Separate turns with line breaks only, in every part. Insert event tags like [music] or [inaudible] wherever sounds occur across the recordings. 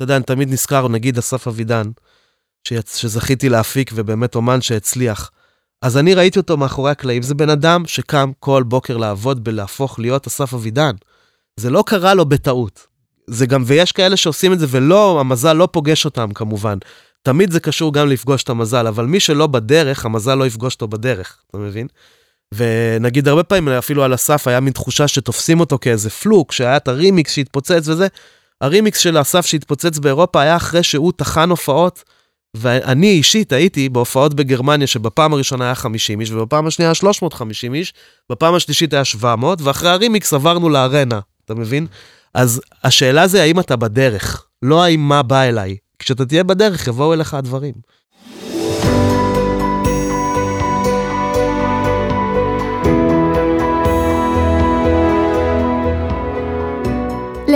אתה יודע, אני תמיד נזכר, נגיד אסף אבידן, שיצ... שזכיתי להפיק ובאמת אומן שהצליח. אז אני ראיתי אותו מאחורי הקלעים, זה בן אדם שקם כל בוקר לעבוד בלהפוך להיות אסף אבידן. זה לא קרה לו בטעות. זה גם, ויש כאלה שעושים את זה ולא, המזל לא פוגש אותם כמובן. תמיד זה קשור גם לפגוש את המזל, אבל מי שלא בדרך, המזל לא יפגוש אותו בדרך, אתה מבין? ונגיד הרבה פעמים, אפילו על הסף, היה מין תחושה שתופסים אותו כאיזה פלוק, שהיה את הרימיקס שהתפוצץ וזה. הרימיקס של אסף שהתפוצץ באירופה היה אחרי שהוא טחן הופעות, ואני אישית הייתי בהופעות בגרמניה, שבפעם הראשונה היה 50 איש, ובפעם השנייה 350 איש, בפעם השלישית היה 700, ואחרי הרימיקס עברנו לארנה, אתה מבין? אז השאלה זה האם אתה בדרך, לא האם מה בא אליי. כשאתה תהיה בדרך, יבואו אליך הדברים.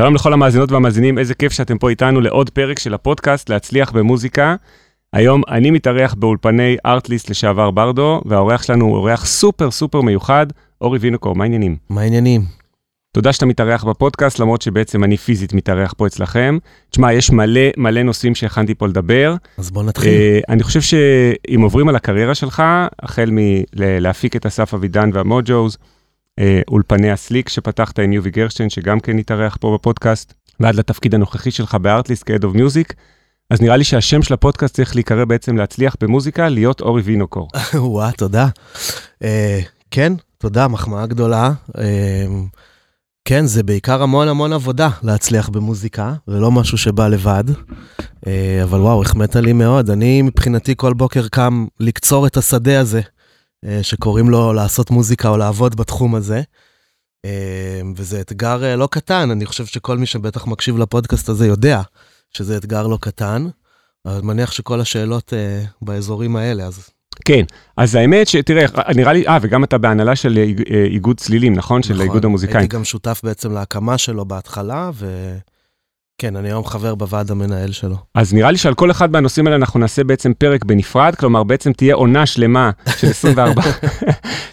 שלום לכל המאזינות והמאזינים, איזה כיף שאתם פה איתנו לעוד פרק של הפודקאסט להצליח במוזיקה. היום אני מתארח באולפני ארטליסט לשעבר ברדו, והאורח שלנו הוא אורח סופר סופר מיוחד, אורי וינוקור, מה העניינים?
מה העניינים?
תודה שאתה מתארח בפודקאסט, למרות שבעצם אני פיזית מתארח פה אצלכם. תשמע, יש מלא מלא נושאים שהכנתי פה לדבר.
אז בוא נתחיל.
Uh, אני חושב שאם עוברים על הקריירה שלך, החל מלהפיק את אסף אבידן והמוג'וז, אולפני הסליק שפתחת עם יובי גרשטיין, שגם כן התארח פה בפודקאסט, ועד לתפקיד הנוכחי שלך בארטליסט כ-Head of Music. אז נראה לי שהשם של הפודקאסט צריך להיקרא בעצם להצליח במוזיקה, להיות אורי וינוקור. [laughs]
וואה, תודה. Uh, כן, תודה, מחמאה גדולה. Uh, כן, זה בעיקר המון המון עבודה להצליח במוזיקה, זה לא משהו שבא לבד. אבל וואו, החמאת לי מאוד. אני מבחינתי כל בוקר קם לקצור את השדה הזה. אה, שקוראים לו לעשות מוזיקה או לעבוד בתחום הזה. אה, וזה אתגר אה, לא קטן, אני חושב שכל מי שבטח מקשיב לפודקאסט הזה יודע שזה אתגר לא קטן. אני מניח שכל השאלות באזורים האלה, אז...
כן, אז האמת שתראה, נראה לי, אה, וגם אתה בהנהלה של איגוד צלילים, נכון? נכון, של איגוד המוזיקאים.
הייתי גם שותף בעצם להקמה שלו בהתחלה, ו... כן, אני היום חבר בוועד המנהל שלו.
אז נראה לי שעל כל אחד מהנושאים האלה אנחנו נעשה בעצם פרק בנפרד, כלומר בעצם תהיה עונה שלמה של [laughs] 24.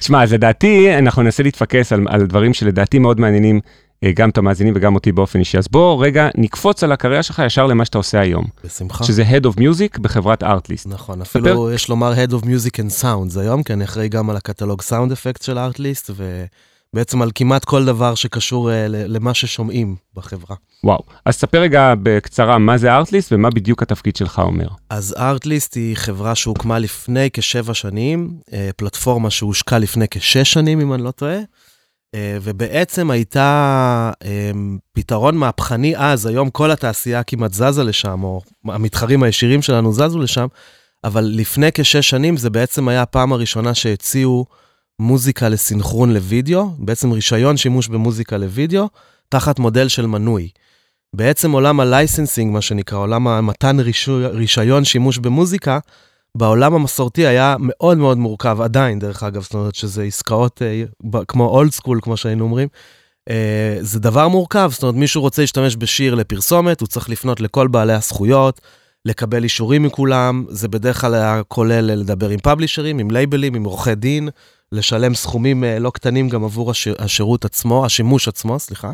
שמע, אז לדעתי אנחנו ננסה להתפקס על, על דברים שלדעתי מאוד מעניינים אה, גם את המאזינים וגם אותי באופן אישי. אז בוא רגע נקפוץ על הקריירה שלך ישר למה שאתה עושה היום.
בשמחה.
שזה Head of Music בחברת Artlist.
נכון, אפילו ספר... יש לומר Head of Music and Sounds היום, כי אני אחראי גם על הקטלוג סאונד אפקט של Artlist, ו... בעצם על כמעט כל דבר שקשור uh, למה ששומעים בחברה.
וואו, אז ספר רגע בקצרה מה זה ארטליסט ומה בדיוק התפקיד שלך אומר.
אז ארטליסט היא חברה שהוקמה לפני כשבע שנים, uh, פלטפורמה שהושקה לפני כשש שנים, אם אני לא טועה, uh, ובעצם הייתה פתרון מהפכני אז, היום כל התעשייה כמעט זזה לשם, או המתחרים הישירים שלנו זזו לשם, אבל לפני כשש שנים זה בעצם היה הפעם הראשונה שהציעו... מוזיקה לסינכרון לוידאו, בעצם רישיון שימוש במוזיקה לוידאו, תחת מודל של מנוי. בעצם עולם ה licensing, מה שנקרא, עולם המתן רישיון שימוש במוזיקה, בעולם המסורתי היה מאוד מאוד מורכב, עדיין, דרך אגב, זאת אומרת שזה עסקאות אה, כמו old school, כמו שהיינו אומרים. אה, זה דבר מורכב, זאת אומרת, מישהו רוצה להשתמש בשיר לפרסומת, הוא צריך לפנות לכל בעלי הזכויות, לקבל אישורים מכולם, זה בדרך כלל היה כולל לדבר עם publisherים, עם labelים, עם עורכי דין, לשלם סכומים אה, לא קטנים גם עבור הש... השירות עצמו, השימוש עצמו, סליחה.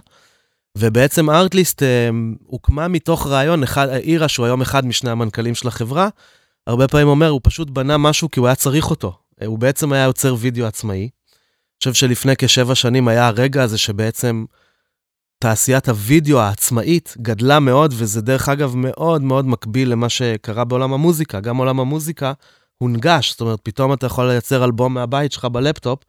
ובעצם ארטליסט אה, הוקמה מתוך רעיון, אחד, אירה, שהוא היום אחד משני המנכ"לים של החברה, הרבה פעמים אומר, הוא פשוט בנה משהו כי הוא היה צריך אותו. אה, הוא בעצם היה יוצר וידאו עצמאי. אני חושב שלפני כשבע שנים היה הרגע הזה שבעצם תעשיית הוידאו העצמאית גדלה מאוד, וזה דרך אגב מאוד מאוד מקביל למה שקרה בעולם המוזיקה. גם עולם המוזיקה הונגש, זאת אומרת, פתאום אתה יכול לייצר אלבום מהבית שלך בלפטופ,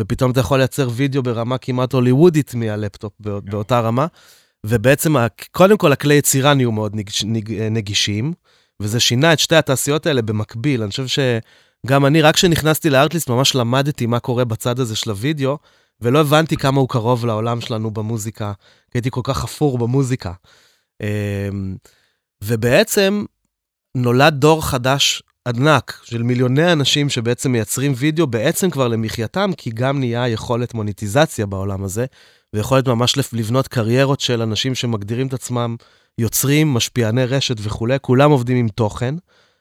ופתאום אתה יכול לייצר וידאו ברמה כמעט הוליוודית מהלפטופ בא, yeah. באותה רמה, ובעצם, קודם כל, הכלי יצירה נהיו מאוד נגיש, נגישים, וזה שינה את שתי התעשיות האלה במקביל. אני חושב שגם אני, רק כשנכנסתי לארטליסט, ממש למדתי מה קורה בצד הזה של הוידאו, ולא הבנתי כמה הוא קרוב לעולם שלנו במוזיקה, כי הייתי כל כך חפור במוזיקה. אמ, ובעצם נולד דור חדש ענק של מיליוני אנשים שבעצם מייצרים וידאו בעצם כבר למחייתם, כי גם נהיה יכולת מוניטיזציה בעולם הזה, ויכולת ממש לבנות קריירות של אנשים שמגדירים את עצמם יוצרים, משפיעני רשת וכולי, כולם עובדים עם תוכן,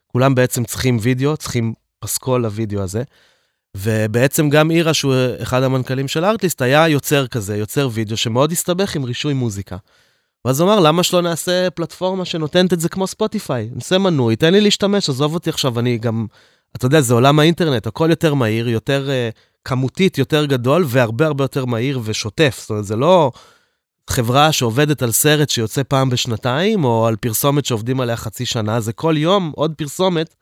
כולם בעצם צריכים וידאו, צריכים פסקול לוידאו הזה. ובעצם גם אירה, שהוא אחד המנכ"לים של ארטליסט, היה יוצר כזה, יוצר וידאו שמאוד הסתבך עם רישוי מוזיקה. ואז הוא אמר, למה שלא נעשה פלטפורמה שנותנת את זה כמו ספוטיפיי? נעשה מנוי, תן לי להשתמש, עזוב אותי עכשיו, אני גם, אתה יודע, זה עולם האינטרנט, הכל יותר מהיר, יותר uh, כמותית, יותר גדול, והרבה הרבה יותר מהיר ושוטף. זאת אומרת, זה לא חברה שעובדת על סרט שיוצא פעם בשנתיים, או על פרסומת שעובדים עליה חצי שנה, זה כל יום עוד פרסומת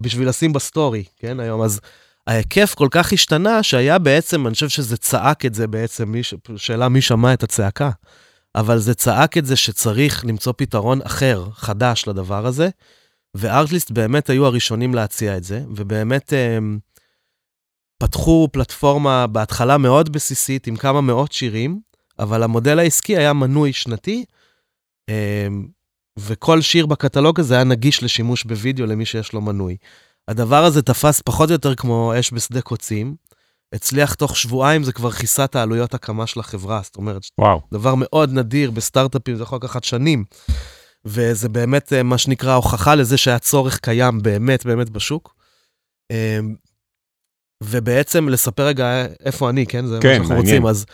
בשביל לשים בסטורי, כן, היום. אז ההיקף כל כך השתנה, שהיה בעצם, אני חושב שזה צעק את זה בעצם, מי, שאלה מי שמע את הצעקה. אבל זה צעק את זה שצריך למצוא פתרון אחר, חדש לדבר הזה, וארטליסט באמת היו הראשונים להציע את זה, ובאמת הם, פתחו פלטפורמה בהתחלה מאוד בסיסית עם כמה מאות שירים, אבל המודל העסקי היה מנוי שנתי, הם, וכל שיר בקטלוג הזה היה נגיש לשימוש בווידאו למי שיש לו מנוי. הדבר הזה תפס פחות או יותר כמו אש בשדה קוצים, הצליח תוך שבועיים, זה כבר כיסה את העלויות הקמה של החברה, זאת אומרת,
וואו.
דבר מאוד נדיר בסטארט-אפים, זה יכול לקחת שנים. וזה באמת אה, מה שנקרא הוכחה לזה שהיה צורך קיים באמת באמת בשוק. אה, ובעצם לספר רגע איפה אני, כן? זה
כן,
מה שאנחנו
מעניין.
רוצים. אז,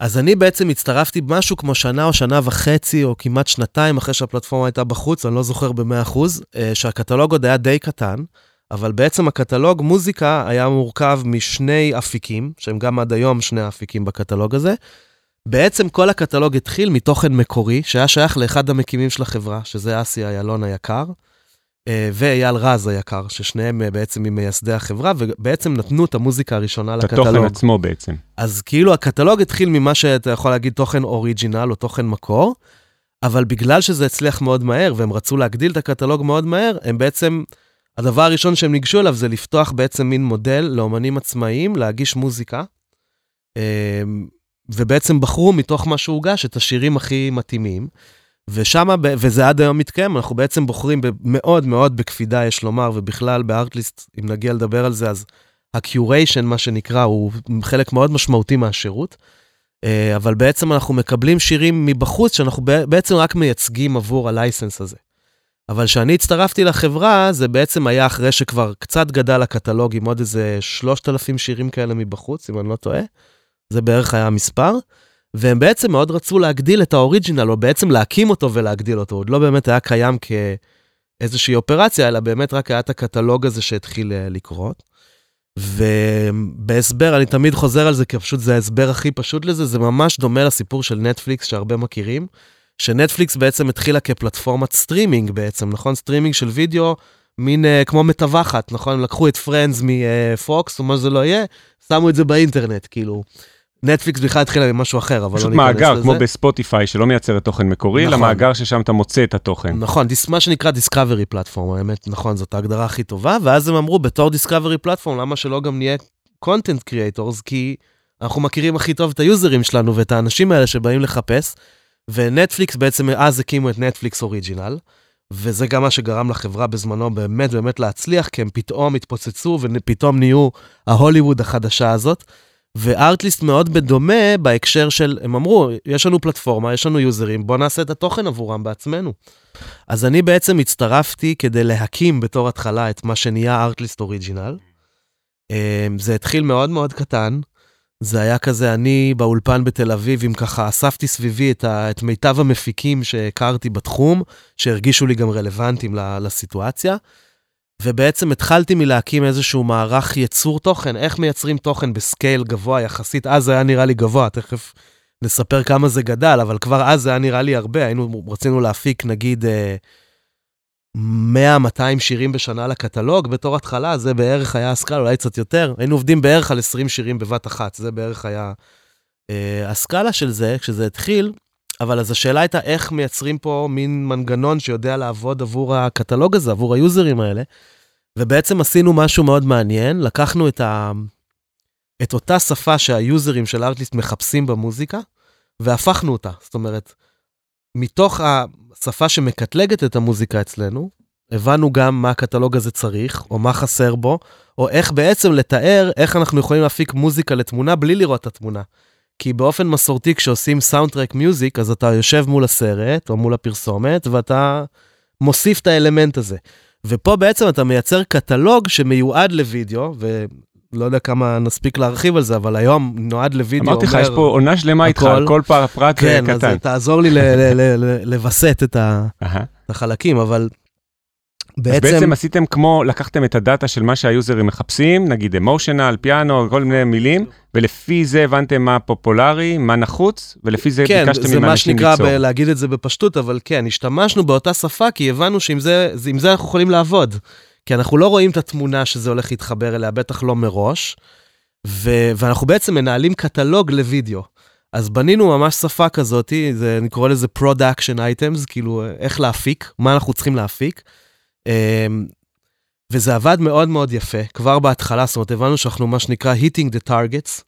אז אני בעצם הצטרפתי משהו כמו שנה או שנה וחצי, או כמעט שנתיים אחרי שהפלטפורמה הייתה בחוץ, אני לא זוכר ב-100%, אה, שהקטלוג עוד היה די קטן. אבל בעצם הקטלוג מוזיקה היה מורכב משני אפיקים, שהם גם עד היום שני האפיקים בקטלוג הזה. בעצם כל הקטלוג התחיל מתוכן מקורי, שהיה שייך לאחד המקימים של החברה, שזה אסי איילון היקר, אה, ואייל רז היקר, ששניהם אה, בעצם ממייסדי החברה, ובעצם נתנו את המוזיקה הראשונה
את
לקטלוג.
התוכן עצמו בעצם.
אז כאילו הקטלוג התחיל ממה שאתה יכול להגיד תוכן אוריג'ינל או תוכן מקור, אבל בגלל שזה הצליח מאוד מהר, והם רצו להגדיל את הקטלוג מאוד מהר, הם בעצם... הדבר הראשון שהם ניגשו אליו זה לפתוח בעצם מין מודל לאומנים עצמאיים, להגיש מוזיקה, אמ, ובעצם בחרו מתוך מה שהוגש את השירים הכי מתאימים. ושם, וזה עד היום מתקיים, אנחנו בעצם בוחרים מאוד מאוד בקפידה, יש לומר, ובכלל בארטליסט, אם נגיע לדבר על זה, אז הקיוריישן, מה שנקרא, הוא חלק מאוד משמעותי מהשירות. אה, אבל בעצם אנחנו מקבלים שירים מבחוץ, שאנחנו בעצם רק מייצגים עבור הלייסנס הזה. אבל כשאני הצטרפתי לחברה, זה בעצם היה אחרי שכבר קצת גדל הקטלוג עם עוד איזה 3,000 שירים כאלה מבחוץ, אם אני לא טועה. זה בערך היה המספר. והם בעצם מאוד רצו להגדיל את ה original, או בעצם להקים אותו ולהגדיל אותו. עוד לא באמת היה קיים כאיזושהי אופרציה, אלא באמת רק היה את הקטלוג הזה שהתחיל אה, לקרות. ובהסבר, אני תמיד חוזר על זה, כי פשוט זה ההסבר הכי פשוט לזה, זה ממש דומה לסיפור של נטפליקס שהרבה מכירים. שנטפליקס בעצם התחילה כפלטפורמת סטרימינג בעצם, נכון? סטרימינג של וידאו, מין uh, כמו מתווכת, נכון? הם לקחו את Friends מפוקס, או מה שזה לא יהיה, שמו את זה באינטרנט, כאילו. נטפליקס בכלל התחילה ממשהו אחר, אבל לא
פשוט
ניכנס לזה.
מאגר, כמו בספוטיפיי, שלא מייצר את תוכן מקורי, אלא
נכון.
מאגר ששם אתה מוצא את התוכן.
נכון, this, מה שנקרא discovery platform, האמת, נכון, זאת ההגדרה הכי טובה, ואז הם אמרו, בתור discovery platform, למה שלא גם נהיה content creators, כי אנחנו מכירים הכי טוב את ה userים שלנו ואת האנשים האלה שבאים לחפש, ונטפליקס בעצם, אז הקימו את נטפליקס original, וזה גם מה שגרם לחברה בזמנו באמת באמת להצליח, כי הם פתאום התפוצצו ופתאום נהיו ההוליווד החדשה הזאת. וארטליסט מאוד בדומה בהקשר של, הם אמרו, יש לנו פלטפורמה, יש לנו יוזרים, בוא נעשה את התוכן עבורם בעצמנו. אז אני בעצם הצטרפתי כדי להקים בתור התחלה את מה שנהיה ארטליסט אוריג'ינל. אמ, זה התחיל מאוד מאוד קטן, זה היה כזה, אני באולפן בתל אביב, אם ככה אספתי סביבי את, ה, את מיטב המפיקים שהכרתי בתחום, שהרגישו לי גם רלוונטיים לסיטואציה. ובעצם התחלתי מלהקים איזשהו מערך יצור תוכן, איך מייצרים תוכן בסקייל גבוה יחסית, אז היה נראה לי גבוה, תכף נספר כמה זה גדל, אבל כבר אז זה היה נראה לי הרבה, היינו, רצינו להפיק נגיד 100-200 שירים בשנה לקטלוג, בתור התחלה זה בערך היה הסקאלה, אולי קצת יותר, היינו עובדים בערך על 20 שירים בבת אחת, זה בערך היה אה, הסקאלה של זה, כשזה התחיל, אבל אז השאלה הייתה איך מייצרים פה מין מנגנון שיודע לעבוד עבור הקטלוג הזה, עבור היוזרים האלה. ובעצם עשינו משהו מאוד מעניין, לקחנו את, ה... את אותה שפה שהיוזרים של ארטליסט מחפשים במוזיקה, והפכנו אותה. זאת אומרת, מתוך השפה שמקטלגת את המוזיקה אצלנו, הבנו גם מה הקטלוג הזה צריך, או מה חסר בו, או איך בעצם לתאר איך אנחנו יכולים להפיק מוזיקה לתמונה בלי לראות את התמונה. כי באופן מסורתי, כשעושים סאונדטרק מיוזיק, אז אתה יושב מול הסרט, או מול הפרסומת, ואתה מוסיף את האלמנט הזה. ופה בעצם אתה מייצר קטלוג שמיועד לוידאו, ולא יודע כמה נספיק להרחיב על זה, אבל היום נועד לוידאו
אמרתי לך, יש פה עונה שלמה איתך על כל פרט
כן,
קטן.
אז תעזור לי לווסת את החלקים, אבל
בעצם... אז בעצם עשיתם כמו, לקחתם את הדאטה של מה שהיוזרים מחפשים, נגיד אמושיונל, פיאנו, כל מיני מילים, ולפי זה הבנתם מה פופולרי, מה נחוץ, ולפי זה
כן,
ביקשתם
עם אנשים
ליצור.
כן, זה מה שנקרא ב- להגיד את זה בפשטות, אבל כן, השתמשנו באותה שפה, כי הבנו שעם זה, עם זה אנחנו יכולים לעבוד. כי אנחנו לא רואים את התמונה שזה הולך להתחבר אליה, בטח לא מראש, ו- ואנחנו בעצם מנהלים קטלוג לוידאו. אז בנינו ממש שפה כזאת, זה, אני קורא לזה Production Items, כאילו איך להפיק, מה אנחנו צריכים להפיק. אמ, וזה עבד מאוד מאוד יפה, כבר בהתחלה, זאת אומרת, הבנו שאנחנו מה שנקרא hitting the targets,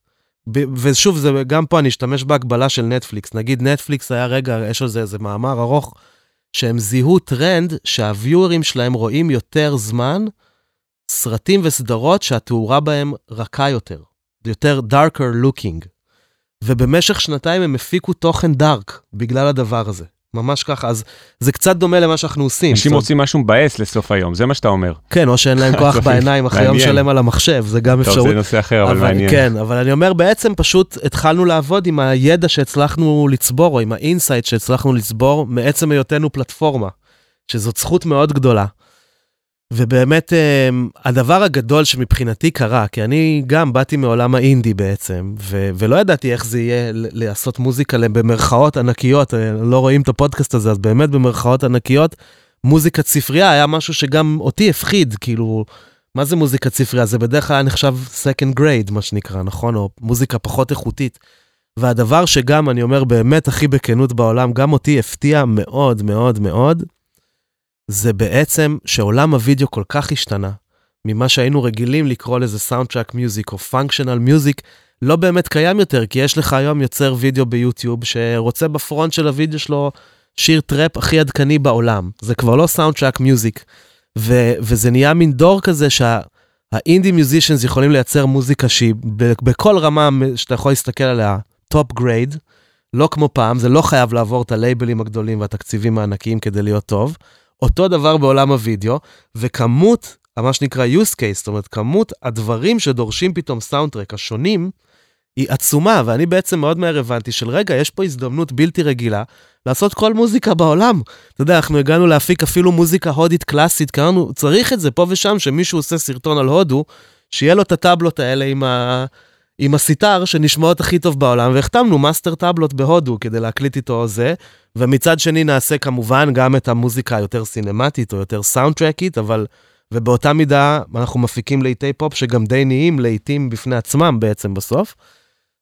ושוב, זה, גם פה אני אשתמש בהקבלה של נטפליקס. נגיד נטפליקס היה רגע, יש על זה איזה מאמר ארוך, שהם זיהו טרנד שה viewerים שלהם רואים יותר זמן סרטים וסדרות שהתאורה בהם רכה יותר, יותר darker looking. ובמשך שנתיים הם הפיקו תוכן dark בגלל הדבר הזה. ממש ככה, אז זה קצת דומה למה שאנחנו עושים.
אנשים. רוצים משהו מבאס לסוף היום, זה מה שאתה אומר.
כן, או שאין להם כוח [laughs] בעיניים אחרי יום שלם על המחשב, זה גם אפשרות.
טוב, זה נושא אחר, אבל מעניין.
כן, אבל אני אומר, בעצם פשוט התחלנו לעבוד עם הידע שהצלחנו לצבור, או עם ה insight שהצלחנו לצבור, מעצם היותנו פלטפורמה, שזאת זכות מאוד גדולה. ובאמת, אמ, הדבר הגדול שמבחינתי קרה, כי אני גם באתי מעולם האינדי בעצם, ו- ולא ידעתי איך זה יהיה לעשות מוזיקה במרכאות ענקיות, אה, לא רואים את הפודקאסט הזה, אז באמת במרכאות ענקיות, מוזיקת ספרייה היה משהו שגם אותי הפחיד, כאילו, מה זה מוזיקת ספרייה? זה בדרך כלל נחשב second grade, מה שנקרא, נכון? או מוזיקה פחות איכותית. והדבר שגם, אני אומר באמת הכי בכנות בעולם, גם אותי הפתיע מאוד מאוד מאוד, זה בעצם שעולם הוידאו כל כך השתנה, ממה שהיינו רגילים לקרוא לזה soundtrack music או functional music, לא באמת קיים יותר, כי יש לך היום יוצר וידאו ביוטיוב שרוצה ב front של הוידאו שלו שיר trap הכי עדכני בעולם. זה כבר לא soundtrack music. וזה נהיה מין דור כזה שה indie musicians יכולים לייצר מוזיקה שהיא בכל רמה שאתה יכול להסתכל עליה, top grade, לא כמו פעם, זה לא חייב לעבור את ה labelים הגדולים והתקציבים הענקיים כדי להיות טוב. אותו דבר בעולם הוידאו, וכמות, מה שנקרא use case, זאת אומרת, כמות הדברים שדורשים פתאום סאונדטרקים שונים, היא עצומה, ואני בעצם מאוד מהר הבנתי שרגע, יש פה הזדמנות בלתי רגילה לעשות כל מוזיקה בעולם. אתה יודע, אנחנו הגענו להפיק אפילו מוזיקה הודית קלאסית, כי אמרנו, צריך את זה פה ושם, שמישהו עושה סרטון על הודו, שיהיה לו את הטבלות האלה עם, ה... עם הסיטר שנשמעות הכי טוב בעולם, והחתמנו master טבלות בהודו כדי להקליט איתו זה, ומצד שני נעשה כמובן גם את המוזיקה היותר סינמטית או יותר סאונדטרקית, אבל, ובאותה מידה אנחנו מפיקים להיטי פופ שגם די נהיים להיטים בפני עצמם בעצם בסוף.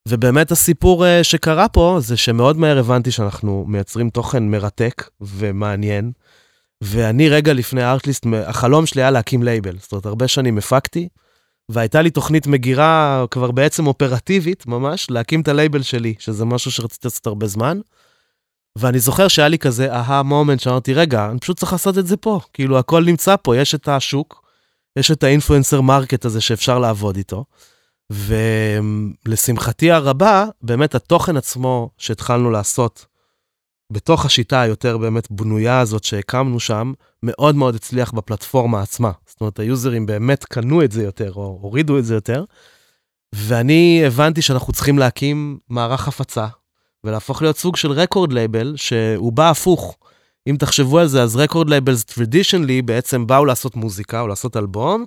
ובאמת הסיפור uh, שקרה פה זה שמאוד מהר הבנתי שאנחנו מייצרים תוכן מרתק ומעניין. ואני רגע לפני ארטליסט, החלום שלי היה להקים לייבל. זאת אומרת, הרבה שנים הפקתי, והייתה לי תוכנית מגירה כבר בעצם אופרטיבית ממש, להקים את הלייבל שלי, שזה משהו שרציתי לעשות הרבה זמן. ואני זוכר שהיה לי כזה aha moment שאמרתי, רגע, אני פשוט צריך לעשות את זה פה. כאילו, הכל נמצא פה, יש את השוק, יש את ה influencer market הזה שאפשר לעבוד איתו. ולשמחתי הרבה, באמת התוכן עצמו שהתחלנו לעשות בתוך השיטה היותר באמת בנויה הזאת שהקמנו שם, מאוד מאוד הצליח בפלטפורמה עצמה. זאת אומרת, ה userים באמת קנו את זה יותר, או הורידו את זה יותר. ואני הבנתי שאנחנו צריכים להקים מערך הפצה ולהפוך להיות סוג של record label שהוא בא הפוך. אם תחשבו על זה, אז record labels traditionally בעצם באו לעשות מוזיקה או לעשות אלבום,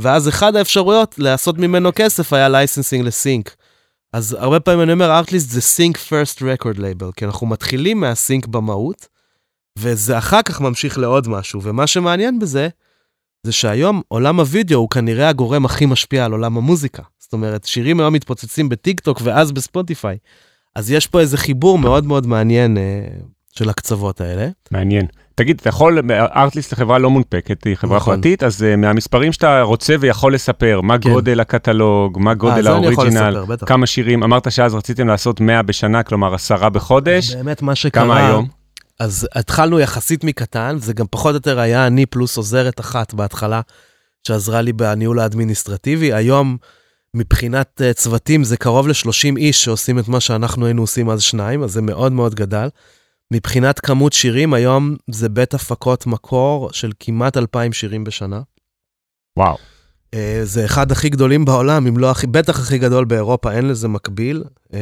ואז אחד האפשרויות לעשות ממנו כסף היה licensing ל sync. אז הרבה פעמים אני אומר, ארטליסט זה sync first record label, כי אנחנו מתחילים מה sync במהות, וזה אחר כך ממשיך לעוד משהו, ומה שמעניין בזה, זה שהיום עולם הוידאו הוא כנראה הגורם הכי משפיע על עולם המוזיקה. זאת אומרת, שירים היום מתפוצצים בטיק טוק ואז בספוטיפיי. אז יש פה איזה חיבור מאוד מאוד מעניין אה, של הקצוות האלה.
מעניין. תגיד, אתה יכול, ארטליסט חברה לא מונפקת, היא חברה נכון. פרטית, אז uh, מהמספרים שאתה רוצה ויכול לספר, מה כן. גודל הקטלוג, מה גודל 아, האוריג'ינל, כמה שירים, אמרת שאז רציתם לעשות 100 בשנה, כלומר עשרה בחודש.
באמת מה שקרה...
כמה היום?
אז התחלנו יחסית מקטן, זה גם פחות או יותר היה אני פלוס עוזרת אחת בהתחלה, שעזרה לי בניהול האדמיניסטרטיבי. היום, מבחינת uh, צוותים, זה קרוב ל-30 איש שעושים את מה שאנחנו היינו עושים אז שניים, אז זה מאוד מאוד גדל. מבחינת כמות שירים, היום זה בית הפקות מקור של כמעט 2,000 שירים בשנה.
וואו.
Uh, זה אחד הכי גדולים בעולם, אם לא הכי, בטח הכי גדול באירופה, אין לזה מקביל. Uh,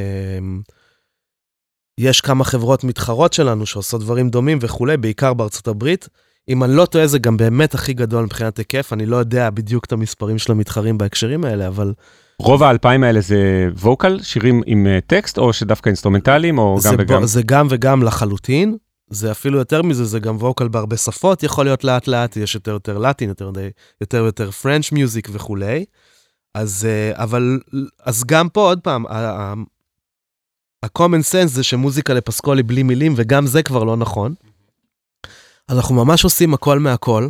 יש כמה חברות מתחרות שלנו שעושות דברים דומים וכולי, בעיקר בארצות הברית. אם אני לא טועה, זה גם באמת הכי גדול מבחינת היקף, אני לא יודע בדיוק את המספרים של המתחרים בהקשרים האלה, אבל...
רוב האלפיים האלה זה vocal, שירים עם uh, טקסט, או שדווקא אינסטרומנטליים, או גם וגם?
זה גם וגם לחלוטין. זה אפילו יותר מזה, זה גם ווקל בהרבה שפות, יכול להיות לאט לאט, יש יותר יותר לטין, יותר יותר, יותר פרנץ' מיוזיק וכולי. אז, uh, אבל, אז גם פה, עוד פעם, ה-common sense זה שמוזיקה לפסקול היא בלי מילים, וגם זה כבר לא נכון. אנחנו ממש עושים הכל מהכל, אה,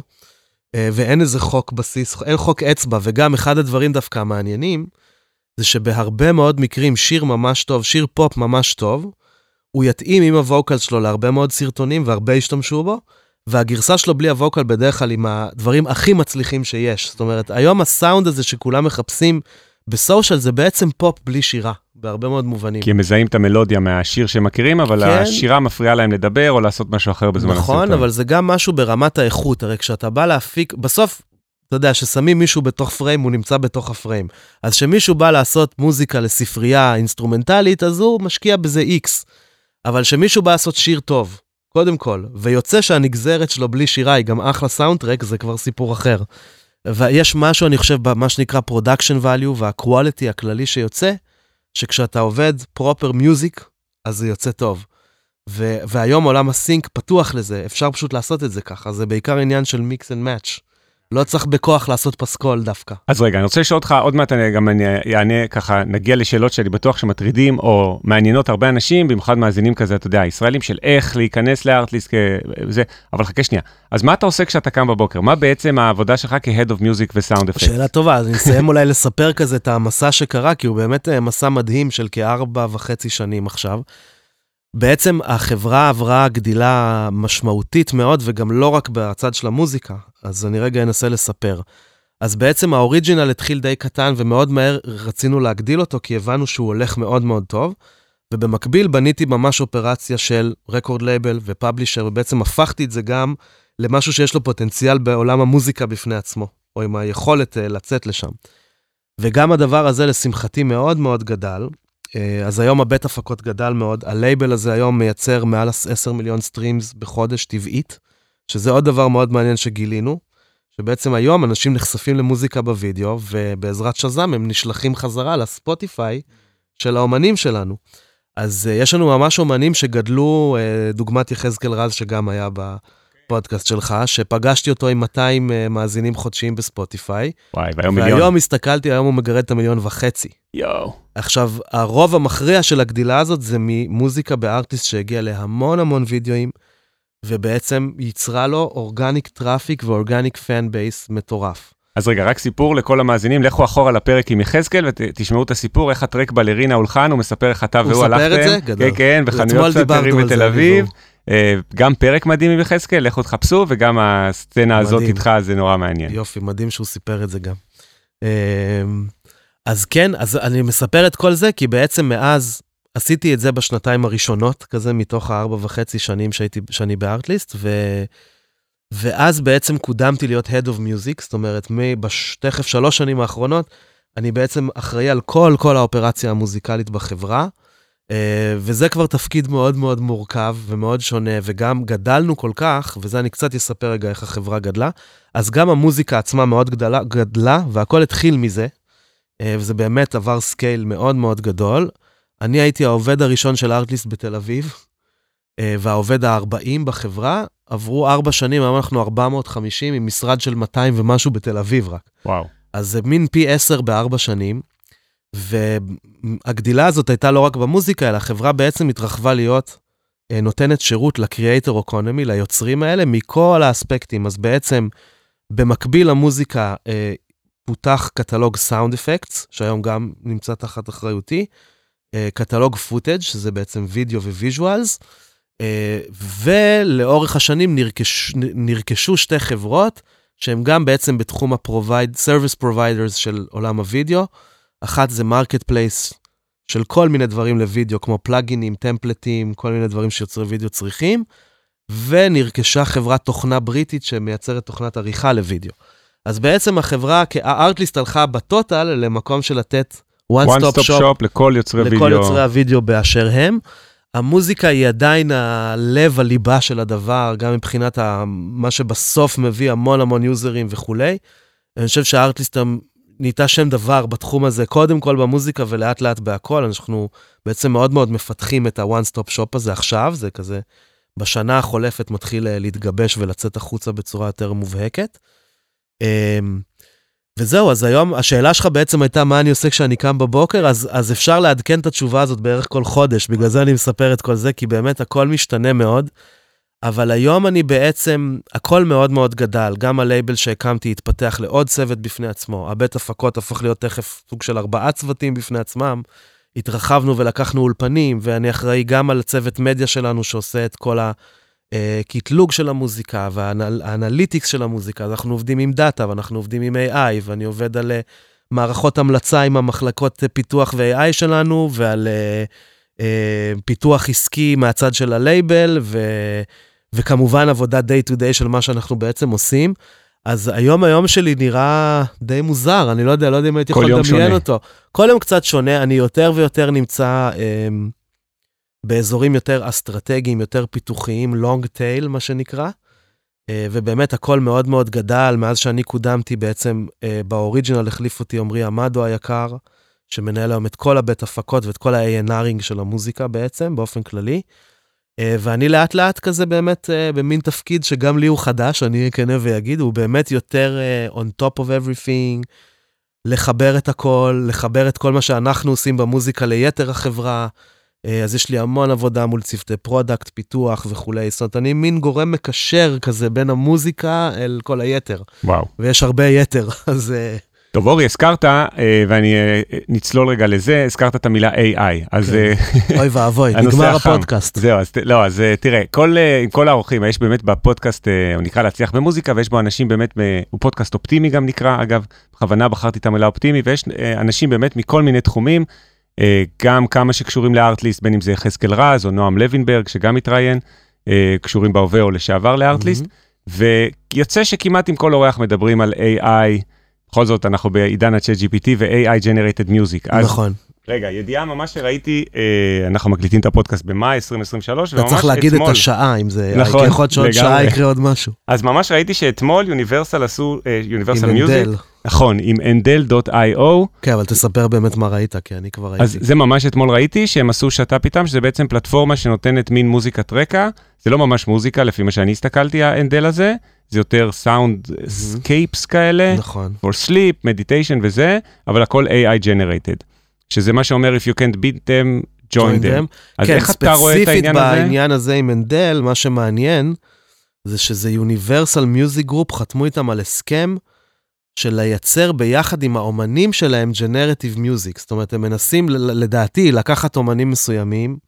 ואין איזה חוק בסיס, אין חוק אצבע, וגם אחד הדברים דווקא המעניינים, זה שבהרבה מאוד מקרים שיר ממש טוב, שיר פופ ממש טוב, הוא יתאים עם ה-vocal שלו להרבה מאוד סרטונים והרבה ישתמשו בו, והגרסה שלו בלי ה-vocal בדרך כלל עם הדברים הכי מצליחים שיש. זאת אומרת, היום הסאונד הזה שכולם מחפשים ב-social זה בעצם פופ בלי שירה, בהרבה מאוד מובנים.
כי הם מזהים את המלודיה מהשיר שהם מכירים, אבל כן. השירה מפריעה להם לדבר או לעשות משהו אחר בזמן
נכון, הסרטון. נכון, אבל זה גם משהו ברמת האיכות, הרי כשאתה בא להפיק, בסוף, אתה יודע, ששמים מישהו בתוך פריים, הוא נמצא בתוך הפריים. אז כשמישהו בא לעשות מוזיקה לספרייה אינסטרומנטלית, אז הוא משקיע בזה איקס. אבל כשמישהו בא לעשות שיר טוב, קודם כל, ויוצא שהנגזרת שלו בלי שירה היא גם אחלה soundtrack, זה כבר סיפור אחר. ויש משהו, אני חושב, במה שנקרא production value וה-quality הכללי שיוצא, שכשאתה עובד proper music, אז זה יוצא טוב. ו- והיום עולם ה-sync פתוח לזה, אפשר פשוט לעשות את זה ככה, זה בעיקר עניין של mix and match. לא צריך בכוח לעשות פסקול דווקא.
אז רגע, אני רוצה לשאול אותך, עוד מעט אני גם אני אענה ככה, נגיע לשאלות שאני בטוח שמטרידים או מעניינות הרבה אנשים, במיוחד מאזינים כזה, אתה יודע, ישראלים של איך להיכנס לארטליסט וזה, אבל חכה שנייה. אז מה אתה עושה כשאתה קם בבוקר? מה בעצם העבודה שלך כ-Head of Music ו-Sound Effects?
שאלה טובה, אז אני אסיים אולי לספר כזה את המסע שקרה, כי הוא באמת אה, מסע מדהים של כארבע וחצי שנים עכשיו. בעצם החברה עברה גדילה משמעותית מאוד, וגם לא רק בצד של המוזיקה, אז אני רגע אנסה לספר. אז בעצם ה-original התחיל די קטן, ומאוד מהר רצינו להגדיל אותו, כי הבנו שהוא הולך מאוד מאוד טוב. ובמקביל בניתי ממש אופרציה של record label ו-publisher, ובעצם הפכתי את זה גם למשהו שיש לו פוטנציאל בעולם המוזיקה בפני עצמו, או עם היכולת uh, לצאת לשם. וגם הדבר הזה, לשמחתי, מאוד מאוד גדל, אה, אז היום הבית הפקות גדל מאוד, ה-label הזה היום מייצר מעל 10 מיליון streams בחודש טבעית, שזה עוד דבר מאוד מעניין שגילינו, שבעצם היום אנשים נחשפים למוזיקה בווידאו, ובעזרת שז"ם הם נשלחים חזרה לספוטיפיי של האומנים שלנו. אז uh, יש לנו ממש אומנים שגדלו, uh, דוגמת יחזקאל רז שגם היה בפודקאסט שלך, שפגשתי אותו עם 200 uh, מאזינים חודשיים בספוטיפיי.
וואי, והיום מיליון.
והיום הסתכלתי, היום הוא מגרד את המיליון וחצי.
יואו.
עכשיו, הרוב המכריע של הגדילה הזאת זה ממוזיקה בארטיסט שהגיע להמון המון וידאוים, ובעצם ייצרה לו organic traffic ו-organic fan base מטורף.
אז רגע, רק סיפור לכל המאזינים, לכו אחורה לפרק עם יחזקאל ותשמעו את הסיפור, איך ה-track בלרינה הולחן, הוא מספר איך אתה והוא הלכתם.
הוא מספר את זה? גדול.
כן, כן, בחנויות סאטרים בתל אביב. אה, גם פרק מדהים עם יחזקאל, לכו תחפשו, וגם הסצנה הזאת איתך, זה נורא מעניין.
יופי, מדהים שהוא סיפר את זה גם. אז כן, אז אני מספר את כל זה, כי בעצם מאז עשיתי את זה בשנתיים הראשונות, כזה מתוך הארבע וחצי שנים שהייתי, שאני בארטליסט, ו... ואז בעצם קודמתי להיות Head of Music, זאת אומרת, תכף שלוש שנים האחרונות, אני בעצם אחראי על כל, כל האופרציה המוזיקלית בחברה, אה, וזה כבר תפקיד מאוד מאוד מורכב ומאוד שונה, וגם גדלנו כל כך, וזה אני קצת אספר רגע איך החברה גדלה, אז גם המוזיקה עצמה מאוד גדלה, גדלה והכל התחיל מזה, וזה באמת עבר scale מאוד מאוד גדול. אני הייתי העובד הראשון של ארטליסט בתל אביב, אה, והעובד ה-40 בחברה. עברו ארבע שנים, היום אנחנו 450 עם משרד של 200 ומשהו בתל אביב רק.
וואו.
אז זה מין פי 10 בארבע שנים. והגדילה הזאת הייתה לא רק במוזיקה, אלא החברה בעצם התרחבה להיות אה, נותנת שירות ל-creator economy, ליוצרים האלה, מכל האספקטים. אז בעצם, במקביל למוזיקה, פותח קטלוג sound effects, שהיום גם נמצא תחת אחריותי, אה, קטלוג footage, שזה בעצם וידאו ו-visuals, אה, ולאורך השנים נרכש, נרכשו שתי חברות, שהן גם בעצם בתחום ה-provide, service providers של עולם הוידאו. אחת זה marketplace של כל מיני דברים לוידאו, כמו פלאגינים, טמפלטים, כל מיני דברים שיוצרי וידאו צריכים, ונרכשה חברת תוכנה בריטית שמייצרת תוכנת עריכה לוידאו. אז בעצם החברה, הארטליסט הלכה בטוטל למקום של לתת one,
one
stop,
stop
shop,
shop לכל יוצרי
לכל
וידאו.
יוצרי הוידאו באשר הם. המוזיקה היא עדיין הלב, הליבה של הדבר, גם מבחינת ה, מה שבסוף מביא המון המון יוזרים וכולי. אני חושב שהארטליסט נהייתה שם דבר בתחום הזה, קודם כל במוזיקה ולאט לאט בהכל. אנחנו בעצם מאוד מאוד מפתחים את ה-one stop shop הזה עכשיו, זה כזה, בשנה החולפת מתחיל להתגבש ולצאת החוצה בצורה יותר מובהקת. אמ, וזהו, אז היום השאלה שלך בעצם הייתה מה אני עושה כשאני קם בבוקר, אז, אז אפשר לעדכן את התשובה הזאת בערך כל חודש, בגלל זה אני מספר את כל זה, כי באמת הכל משתנה מאוד. אבל היום אני בעצם, הכל מאוד מאוד גדל, גם הלייבל שהקמתי התפתח לעוד צוות בפני עצמו, הבית הפקות הפך להיות תכף סוג של ארבעה צוותים בפני עצמם, התרחבנו ולקחנו אולפנים, ואני אחראי גם על צוות מדיה שלנו שעושה את כל הקטלוג של המוזיקה וה-analytics של המוזיקה, אז אנחנו עובדים עם data ואנחנו עובדים עם AI, ואני עובד על אה, מערכות המלצה עם המחלקות פיתוח ו-AI שלנו, ועל פיתוח עסקי מהצד של ה-label, ו... וכמובן עבודה day to day של מה שאנחנו בעצם עושים. אז היום היום שלי נראה די מוזר, אני לא יודע, לא יודע אם הייתי יכול לדמיין אותו. כל יום קצת שונה, אני יותר ויותר נמצא אה, באזורים יותר אסטרטגיים, יותר פיתוחיים, long tail, מה שנקרא. אה, ובאמת הכל מאוד מאוד גדל, מאז שאני קודמתי בעצם אה, באוריג'ינל החליף אותי עמרי עמדו היקר, שמנהל היום את כל הבית הפקות ואת כל ה-A&Ring של המוזיקה בעצם, באופן כללי. אה, ואני לאט לאט כזה באמת במין תפקיד שגם לי הוא חדש, אני אהיה כנה ויגיד, הוא באמת יותר on top of everything, לחבר את הכל, לחבר את כל מה שאנחנו עושים במוזיקה ליתר החברה. Uh, אז יש לי המון עבודה מול צוותי product, פיתוח וכולי. זאת אומרת, אני מין גורם מקשר כזה בין המוזיקה אל כל היתר.
וואו.
ויש הרבה יתר, [laughs] אז... Uh,
טוב, אורי, הזכרת, אה, ואני אה, נצלול רגע לזה, הזכרת את המילה AI. אז...
כן.
אה, [laughs]
אוי ואבוי, נגמר הפודקאסט.
זהו, אז לא, אז תראה, כל, עם כל האורחים, יש באמת בפודקאסט, הוא נקרא להצליח במוזיקה, ויש בו אנשים באמת, הוא פודקאסט אופטימי גם נקרא, אגב, בכוונה בחרתי את המילה אופטימי, ויש אנשים באמת מכל מיני תחומים, גם כמה שקשורים לארטליסט, בין אם זה יחזקאל רז או נועם לוינברג, שגם מתראיין, קשורים בהווה או לשעבר לארטליסט, mm-hmm. ויוצא שכמעט עם כל אורח מדברים על AI, בכל זאת, אנחנו בעידן ה-chat GPT ו-AI Generated Music.
נכון.
רגע, ידיעה ממש שראיתי, אה, אנחנו מקליטים את הפודקאסט במאי 2023,
וממש אתמול... אתה צריך להגיד אתמול, את השעה, אם זה...
נכון,
יכול להיות שעוד שעה יקרה עוד משהו.
אז ממש ראיתי שאתמול יוניברסל עשו, יוניברסל
עם
מיוזיק. נכון, עם endel.io.
כן, אבל תספר באמת מה ראית, כי אני כבר ראיתי.
אז זה ממש אתמול ראיתי, שהם עשו שת"פ איתם, שזה בעצם פלטפורמה שנותנת מין מוזיקת רקע. זה לא ממש מוזיקה, לפי מה שאני הסתכלתי, האנדל הזה. זה יותר soundscapes כאלה,
נכון.
for sleep, meditation וזה, אבל הכל AI generated. שזה מה שאומר, if you can't beat them, join
join
them.
them.
אז
כן,
איך אתה רואה את העניין
ספציפית
הזה?
בעניין הזה עם אנדל, מה שמעניין, זה שזה יוניברסל מיוזיק גרופ, חתמו איתם על הסכם של לייצר ביחד עם האומנים שלהם generative music. זאת אומרת, הם מנסים, לדעתי, לקחת אומנים מסוימים,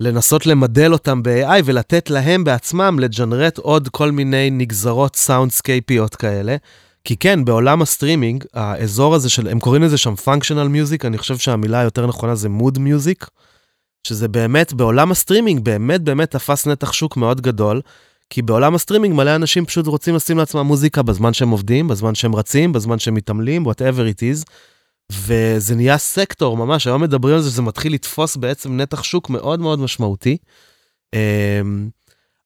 לנסות למדל אותם ב-AI ולתת להם בעצמם ל-generate עוד כל מיני נגזרות סאונדסקייפיות כאלה. כי כן, בעולם ה-streaming, האזור הזה של, הם קוראים לזה שם functional music, אני חושב שהמילה היותר נכונה זה mood music, שזה באמת, בעולם ה-streaming, באמת באמת תפס נתח שוק מאוד גדול, כי בעולם ה-streaming מלא אנשים פשוט רוצים לשים לעצמם מוזיקה בזמן שהם עובדים, בזמן שהם רצים, בזמן שהם מתעמלים, whatever it is. וזה נהיה סקטור ממש, היום מדברים על זה שזה מתחיל לתפוס בעצם נתח שוק מאוד מאוד משמעותי. אמ,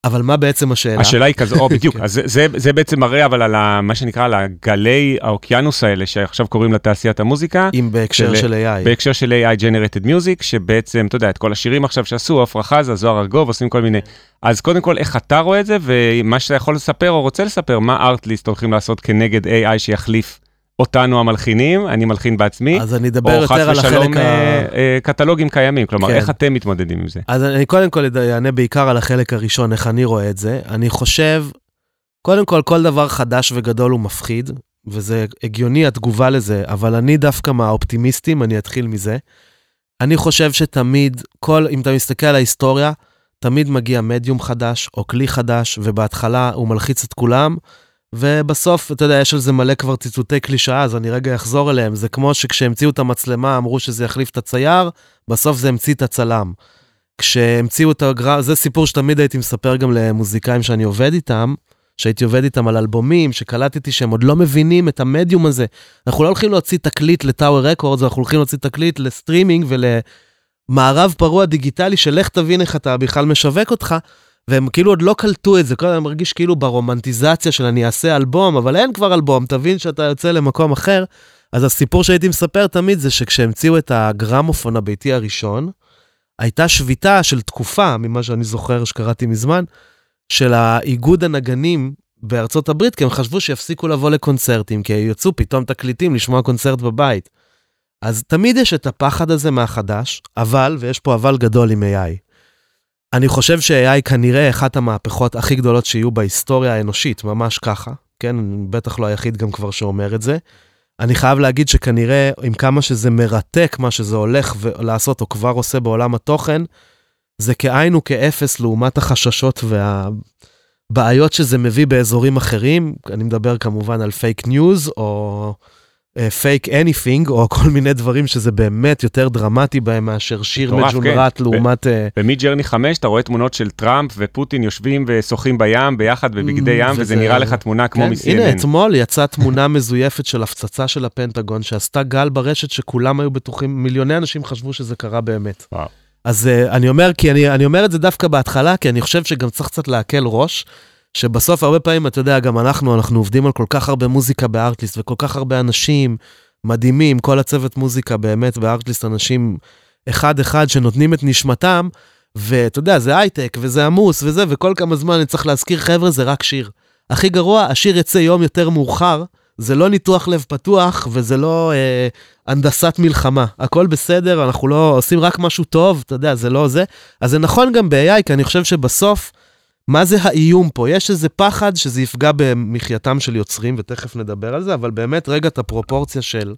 אבל מה בעצם השאלה?
השאלה היא כזו, [laughs] בדיוק,
כן.
אז זה, זה, זה בעצם מראה אבל על ה, מה שנקרא, על הגלי האוקיינוס האלה, שעכשיו קוראים לתעשיית המוזיקה.
אם בהקשר
של-
של AI.
בהקשר של AI Generated Music, שבעצם, אתה יודע, את כל השירים עכשיו שעשו, עפרה חזה, זוהר ארגוב, עושים כל מיני. אז קודם כל, איך אתה רואה את זה, ומה שאתה יכול לספר או רוצה לספר, מה ארטליסט הולכים לעשות כנגד AI שיחליף אותנו המלחינים, אני מלחין בעצמי,
אז אני אדבר
או חס
יותר על
ושלום
החלק ה...
אה, אה, קטלוגים קיימים, כלומר,
כן.
איך אתם מתמודדים עם זה?
אז אני קודם כל אענה בעיקר על החלק הראשון, איך אני רואה את זה. אני חושב, קודם כל, כל דבר חדש וגדול הוא מפחיד, וזה הגיוני התגובה לזה, אבל אני דווקא מהאופטימיסטים, אני אתחיל מזה. אני חושב שתמיד, כל, אם אתה מסתכל על ההיסטוריה, תמיד מגיע מדיום חדש או כלי חדש, ובהתחלה הוא מלחיץ את כולם, ובסוף, אתה יודע, יש על זה מלא כבר ציטוטי קלישאה, אז אני רגע אחזור אליהם. זה כמו שכשהמציאו את המצלמה אמרו שזה יחליף את הצייר, בסוף זה המציא את הצלם. כשהמציאו את הגרם, זה סיפור שתמיד הייתי מספר גם למוזיקאים שאני עובד איתם, שהייתי עובד איתם על אלבומים, שקלטתי שהם עוד לא מבינים את המדיום הזה. אנחנו לא הולכים להוציא תקליט לטאוור רקורדס, אנחנו הולכים להוציא תקליט לסטרימינג ולמערב פרוע דיגיטלי, של לך תבין איך אתה בכלל משווק אותך, והם כאילו עוד לא קלטו את זה, כל הזמן מרגיש כאילו ברומנטיזציה של אני אעשה אלבום, אבל אין כבר אלבום, תבין שאתה יוצא למקום אחר. אז הסיפור שהייתי מספר תמיד זה שכשהמציאו את הגרמופון הביתי הראשון, הייתה שביתה של תקופה, ממה שאני זוכר שקראתי מזמן, של האיגוד הנגנים בארצות הברית, כי הם חשבו שיפסיקו לבוא לקונצרטים, כי יצאו פתאום תקליטים לשמוע קונצרט בבית. אז תמיד יש את הפחד הזה מהחדש, אבל, ויש פה אבל גדול עם AI. אני חושב ש-AI כנראה אחת המהפכות הכי גדולות שיהיו בהיסטוריה האנושית, ממש ככה, כן? בטח לא היחיד גם כבר שאומר את זה. אני חייב להגיד שכנראה, עם כמה שזה מרתק מה שזה הולך לעשות או כבר עושה בעולם התוכן, זה כאין וכאפס לעומת החששות והבעיות שזה מביא באזורים אחרים. אני מדבר כמובן על פייק ניוז או fake uh, anything, או כל מיני דברים שזה באמת יותר דרמטי בהם מאשר שיר מג'ונרט כן. לעומת...
ב Midjourney 5 אתה רואה תמונות של טראמפ ופוטין יושבים ושוחים בים ביחד בבגדי ים, וזה, וזה נראה לך תמונה כמו כן, מ-CNN.
הנה, אתמול יצאה תמונה מזויפת של הפצצה של הפנטגון, שעשתה גל ברשת שכולם היו בטוחים, מיליוני אנשים חשבו שזה קרה באמת. וואו. אז uh, אני אומר, כי אני, אני אומר את זה דווקא בהתחלה, כי אני חושב שגם צריך קצת להקל ראש. שבסוף הרבה פעמים, אתה יודע, גם אנחנו, אנחנו עובדים על כל כך הרבה מוזיקה בארטליסט, וכל כך הרבה אנשים מדהימים, כל הצוות מוזיקה באמת בארטליסט, אנשים אחד-אחד שנותנים את נשמתם, ואתה יודע, זה הייטק, וזה עמוס, וזה, וכל כמה זמן אני צריך להזכיר, חבר'ה, זה רק שיר. הכי גרוע, השיר יצא יום יותר מאוחר, זה לא ניתוח לב פתוח, וזה לא אה, הנדסת מלחמה. הכל בסדר, אנחנו לא עושים רק משהו טוב, אתה יודע, זה לא זה. אז זה נכון גם ב-AI, כי אני חושב שבסוף, מה זה האיום פה? יש איזה פחד שזה יפגע במחייתם של יוצרים, ותכף נדבר על זה, אבל באמת רגע את הפרופורציה של,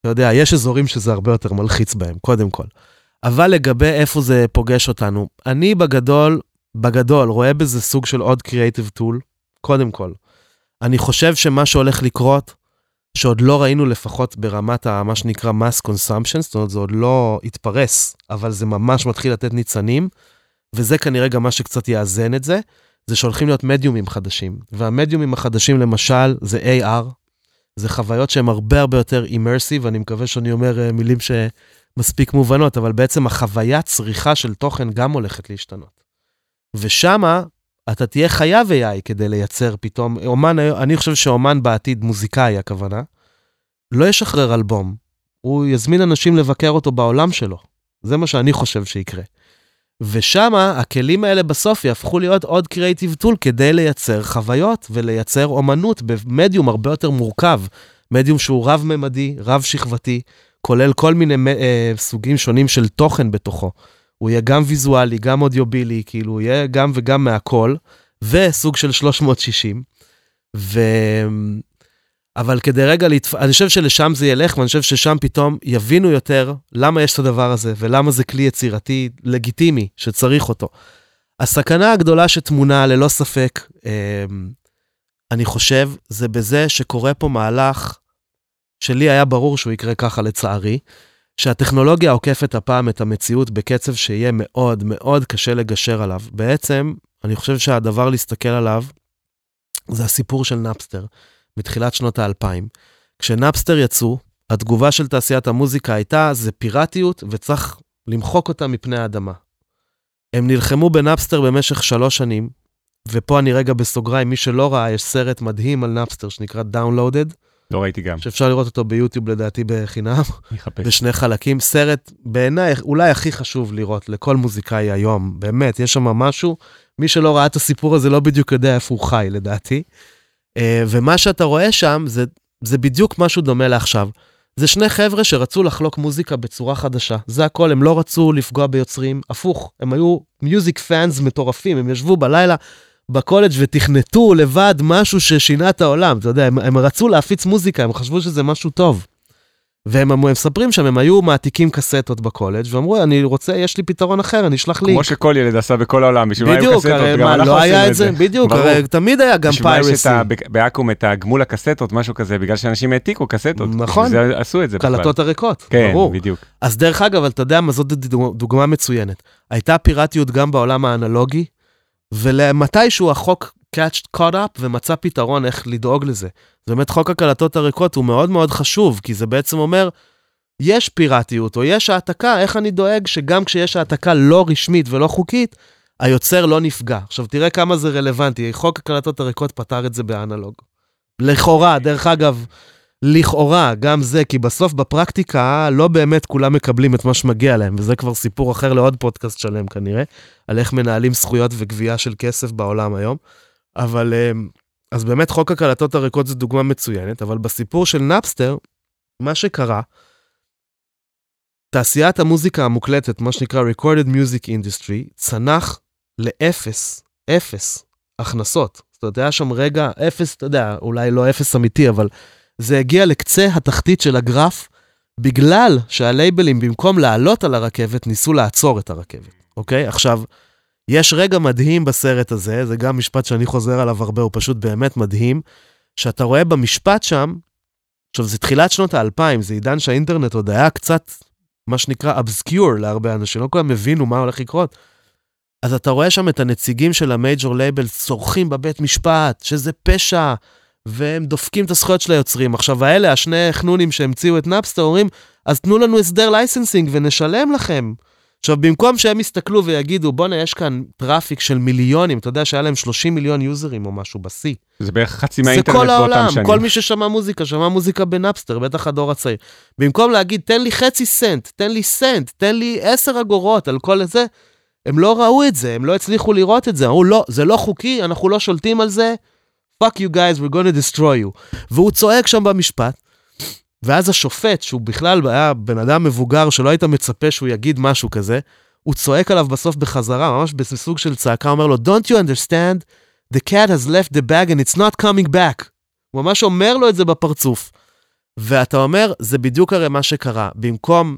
אתה יודע, יש אזורים שזה הרבה יותר מלחיץ בהם, קודם כל. אבל לגבי איפה זה פוגש אותנו, אני בגדול, בגדול, רואה בזה סוג של עוד creative tool, קודם כל. אני חושב שמה שהולך לקרות, שעוד לא ראינו לפחות ברמת ה, מה שנקרא mass consumption, זאת אומרת, זה עוד לא התפרס, אבל זה ממש מתחיל לתת ניצנים, וזה כנראה גם מה שקצת יאזן את זה, זה שהולכים להיות מדיומים חדשים. והמדיומים החדשים למשל זה AR, זה חוויות שהן הרבה הרבה יותר אימרסיב, אני מקווה שאני אומר אה, מילים שמספיק מובנות, אבל בעצם החוויית צריכה של תוכן גם הולכת להשתנות. ושמה אתה תהיה חייב AI כדי לייצר פתאום, אומן, אני חושב שאומן בעתיד, מוזיקאי הכוונה, לא ישחרר אלבום, הוא יזמין אנשים לבקר אותו בעולם שלו. זה מה שאני חושב שיקרה. ושם הכלים האלה בסוף יהפכו להיות עוד קריאיטיב טול כדי לייצר חוויות ולייצר אומנות במדיום הרבה יותר מורכב. מדיום שהוא רב-ממדי, רב-שכבתי, כולל כל מיני אה, סוגים שונים של תוכן בתוכו. הוא יהיה גם ויזואלי, גם אודיובילי, כאילו הוא יהיה גם וגם מהכל, וסוג של 360. ו... אבל כדי רגע להתפ... אני חושב שלשם זה ילך, ואני חושב ששם פתאום יבינו יותר למה יש את הדבר הזה, ולמה זה כלי יצירתי לגיטימי שצריך אותו. הסכנה הגדולה שטמונה, ללא ספק, אמ, אני חושב, זה בזה שקורה פה מהלך שלי היה ברור שהוא יקרה ככה לצערי, שהטכנולוגיה עוקפת הפעם את המציאות בקצב שיהיה מאוד מאוד קשה לגשר עליו. בעצם, אני חושב שהדבר להסתכל עליו זה הסיפור של נאפסטר. מתחילת שנות האלפיים. כשנאפסטר יצאו, התגובה של תעשיית המוזיקה הייתה, זה פיראטיות וצריך למחוק אותה מפני האדמה. הם נלחמו בנאפסטר במשך שלוש שנים, ופה אני רגע בסוגריים, מי שלא ראה, יש סרט מדהים על נאפסטר שנקרא Downloaded.
לא ראיתי גם.
שאפשר לראות אותו ביוטיוב לדעתי בחינם.
אחפש.
בשני חלקים. סרט בעיניי אולי הכי חשוב לראות לכל מוזיקאי היום, באמת, יש שם משהו, מי שלא ראה את הסיפור הזה לא בדיוק יודע איפה הוא חי לדעתי. אה, ומה שאתה רואה שם זה, זה בדיוק משהו דומה לעכשיו. זה שני חבר'ה שרצו לחלוק מוזיקה בצורה חדשה. זה הכל, הם לא רצו לפגוע ביוצרים, הפוך, הם היו מיוזיק פאנס מטורפים, הם ישבו בלילה בקולג' ותכנתו לבד משהו ששינה את העולם, אתה יודע, הם, הם רצו להפיץ מוזיקה, הם חשבו שזה משהו טוב. והם מספרים שם, הם היו מעתיקים קסטות בקולג' ואמרו, אני רוצה, יש לי פתרון אחר, אני אשלח לינק.
כמו שכל ילד עשה בכל העולם, בשביל מה היו קסטות? גם אנחנו
לא
עשינו
את זה, בדיוק. הרי תמיד היה גם פיירסי.
באקו"ם את הגמול הקסטות, משהו כזה, בגלל שאנשים העתיקו קסטות.
נכון.
עשו את זה בכלל.
קלטות הריקות,
כן,
ברור.
בדיוק.
אז דרך אגב, אתה יודע מה, זאת דוג- דוגמה מצוינת. הייתה פיראטיות גם בעולם האנלוגי, ולמתישהו החוק catched caught up ומצא פתרון איך לדאוג לזה. זה באמת חוק הקלטות הריקות הוא מאוד מאוד חשוב, כי זה בעצם אומר, יש פיראטיות או יש העתקה, איך אני דואג שגם כשיש העתקה לא רשמית ולא חוקית, היוצר לא נפגע. עכשיו תראה כמה זה רלוונטי, חוק הקלטות הריקות פתר את זה באנלוג. לכאורה, דרך אגב, לכאורה, גם זה, כי בסוף בפרקטיקה לא באמת כולם מקבלים את מה שמגיע להם, וזה כבר סיפור אחר לעוד פודקאסט שלם כנראה, על איך מנהלים זכויות וגבייה של כסף בעולם היום. אבל, אמ, אז באמת חוק הקלטות הריקות זה דוגמה מצוינת, אבל בסיפור של נאפסטר, מה שקרה, תעשיית המוזיקה המוקלטת, מה שנקרא Recorded Music Industry, צנח לאפס, אפס הכנסות. זאת אומרת, היה שם רגע אפס, אתה יודע, אולי לא אפס אמיתי, אבל זה הגיע לקצה התחתית של הגרף, בגלל שהלייבלים, במקום לעלות על הרכבת, ניסו לעצור את הרכבת, אוקיי? עכשיו, יש רגע מדהים בסרט הזה, זה גם משפט שאני חוזר עליו הרבה, הוא פשוט באמת מדהים, שאתה רואה במשפט שם, עכשיו, זה תחילת שנות האלפיים, זה עידן שהאינטרנט עוד היה קצת, מה שנקרא, obscure להרבה אנשים, לא כולם הבינו מה הולך לקרות. אז אתה רואה שם את הנציגים של ה major labels צורחים בבית משפט, שזה פשע, והם דופקים את הזכויות של היוצרים. עכשיו, האלה, השני חנונים שהמציאו את נאפסטר, אומרים, אז תנו לנו הסדר licensing ונשלם לכם. עכשיו, במקום שהם יסתכלו ויגידו, בואנה, יש כאן traffic של מיליונים, אתה יודע שהיה להם 30 מיליון יוזרים או משהו בשיא.
זה בערך חצי
זה
מהאינטרנט
כל
באותם
העולם,
שנים.
כל מי ששמע מוזיקה, שמע מוזיקה בנאפסטר, בטח הדור הצעיר. במקום להגיד, תן לי חצי סנט, תן לי סנט, תן לי עשר אגורות על כל זה, הם לא ראו את זה, הם לא הצליחו לראות את זה, אמרו, לא, זה לא חוקי, אנחנו לא שולטים על זה, fuck you guys, we're gonna destroy you. והוא צועק שם במשפט, ואז השופט, שהוא בכלל היה בן אדם מבוגר שלא היית מצפה שהוא יגיד משהו כזה, הוא צועק עליו בסוף בחזרה, ממש בסוג של צעקה, אומר לו, Don't you understand? The cat has left the bag and it's not coming back. הוא ממש אומר לו את זה בפרצוף. ואתה אומר, זה בדיוק הרי מה שקרה. במקום,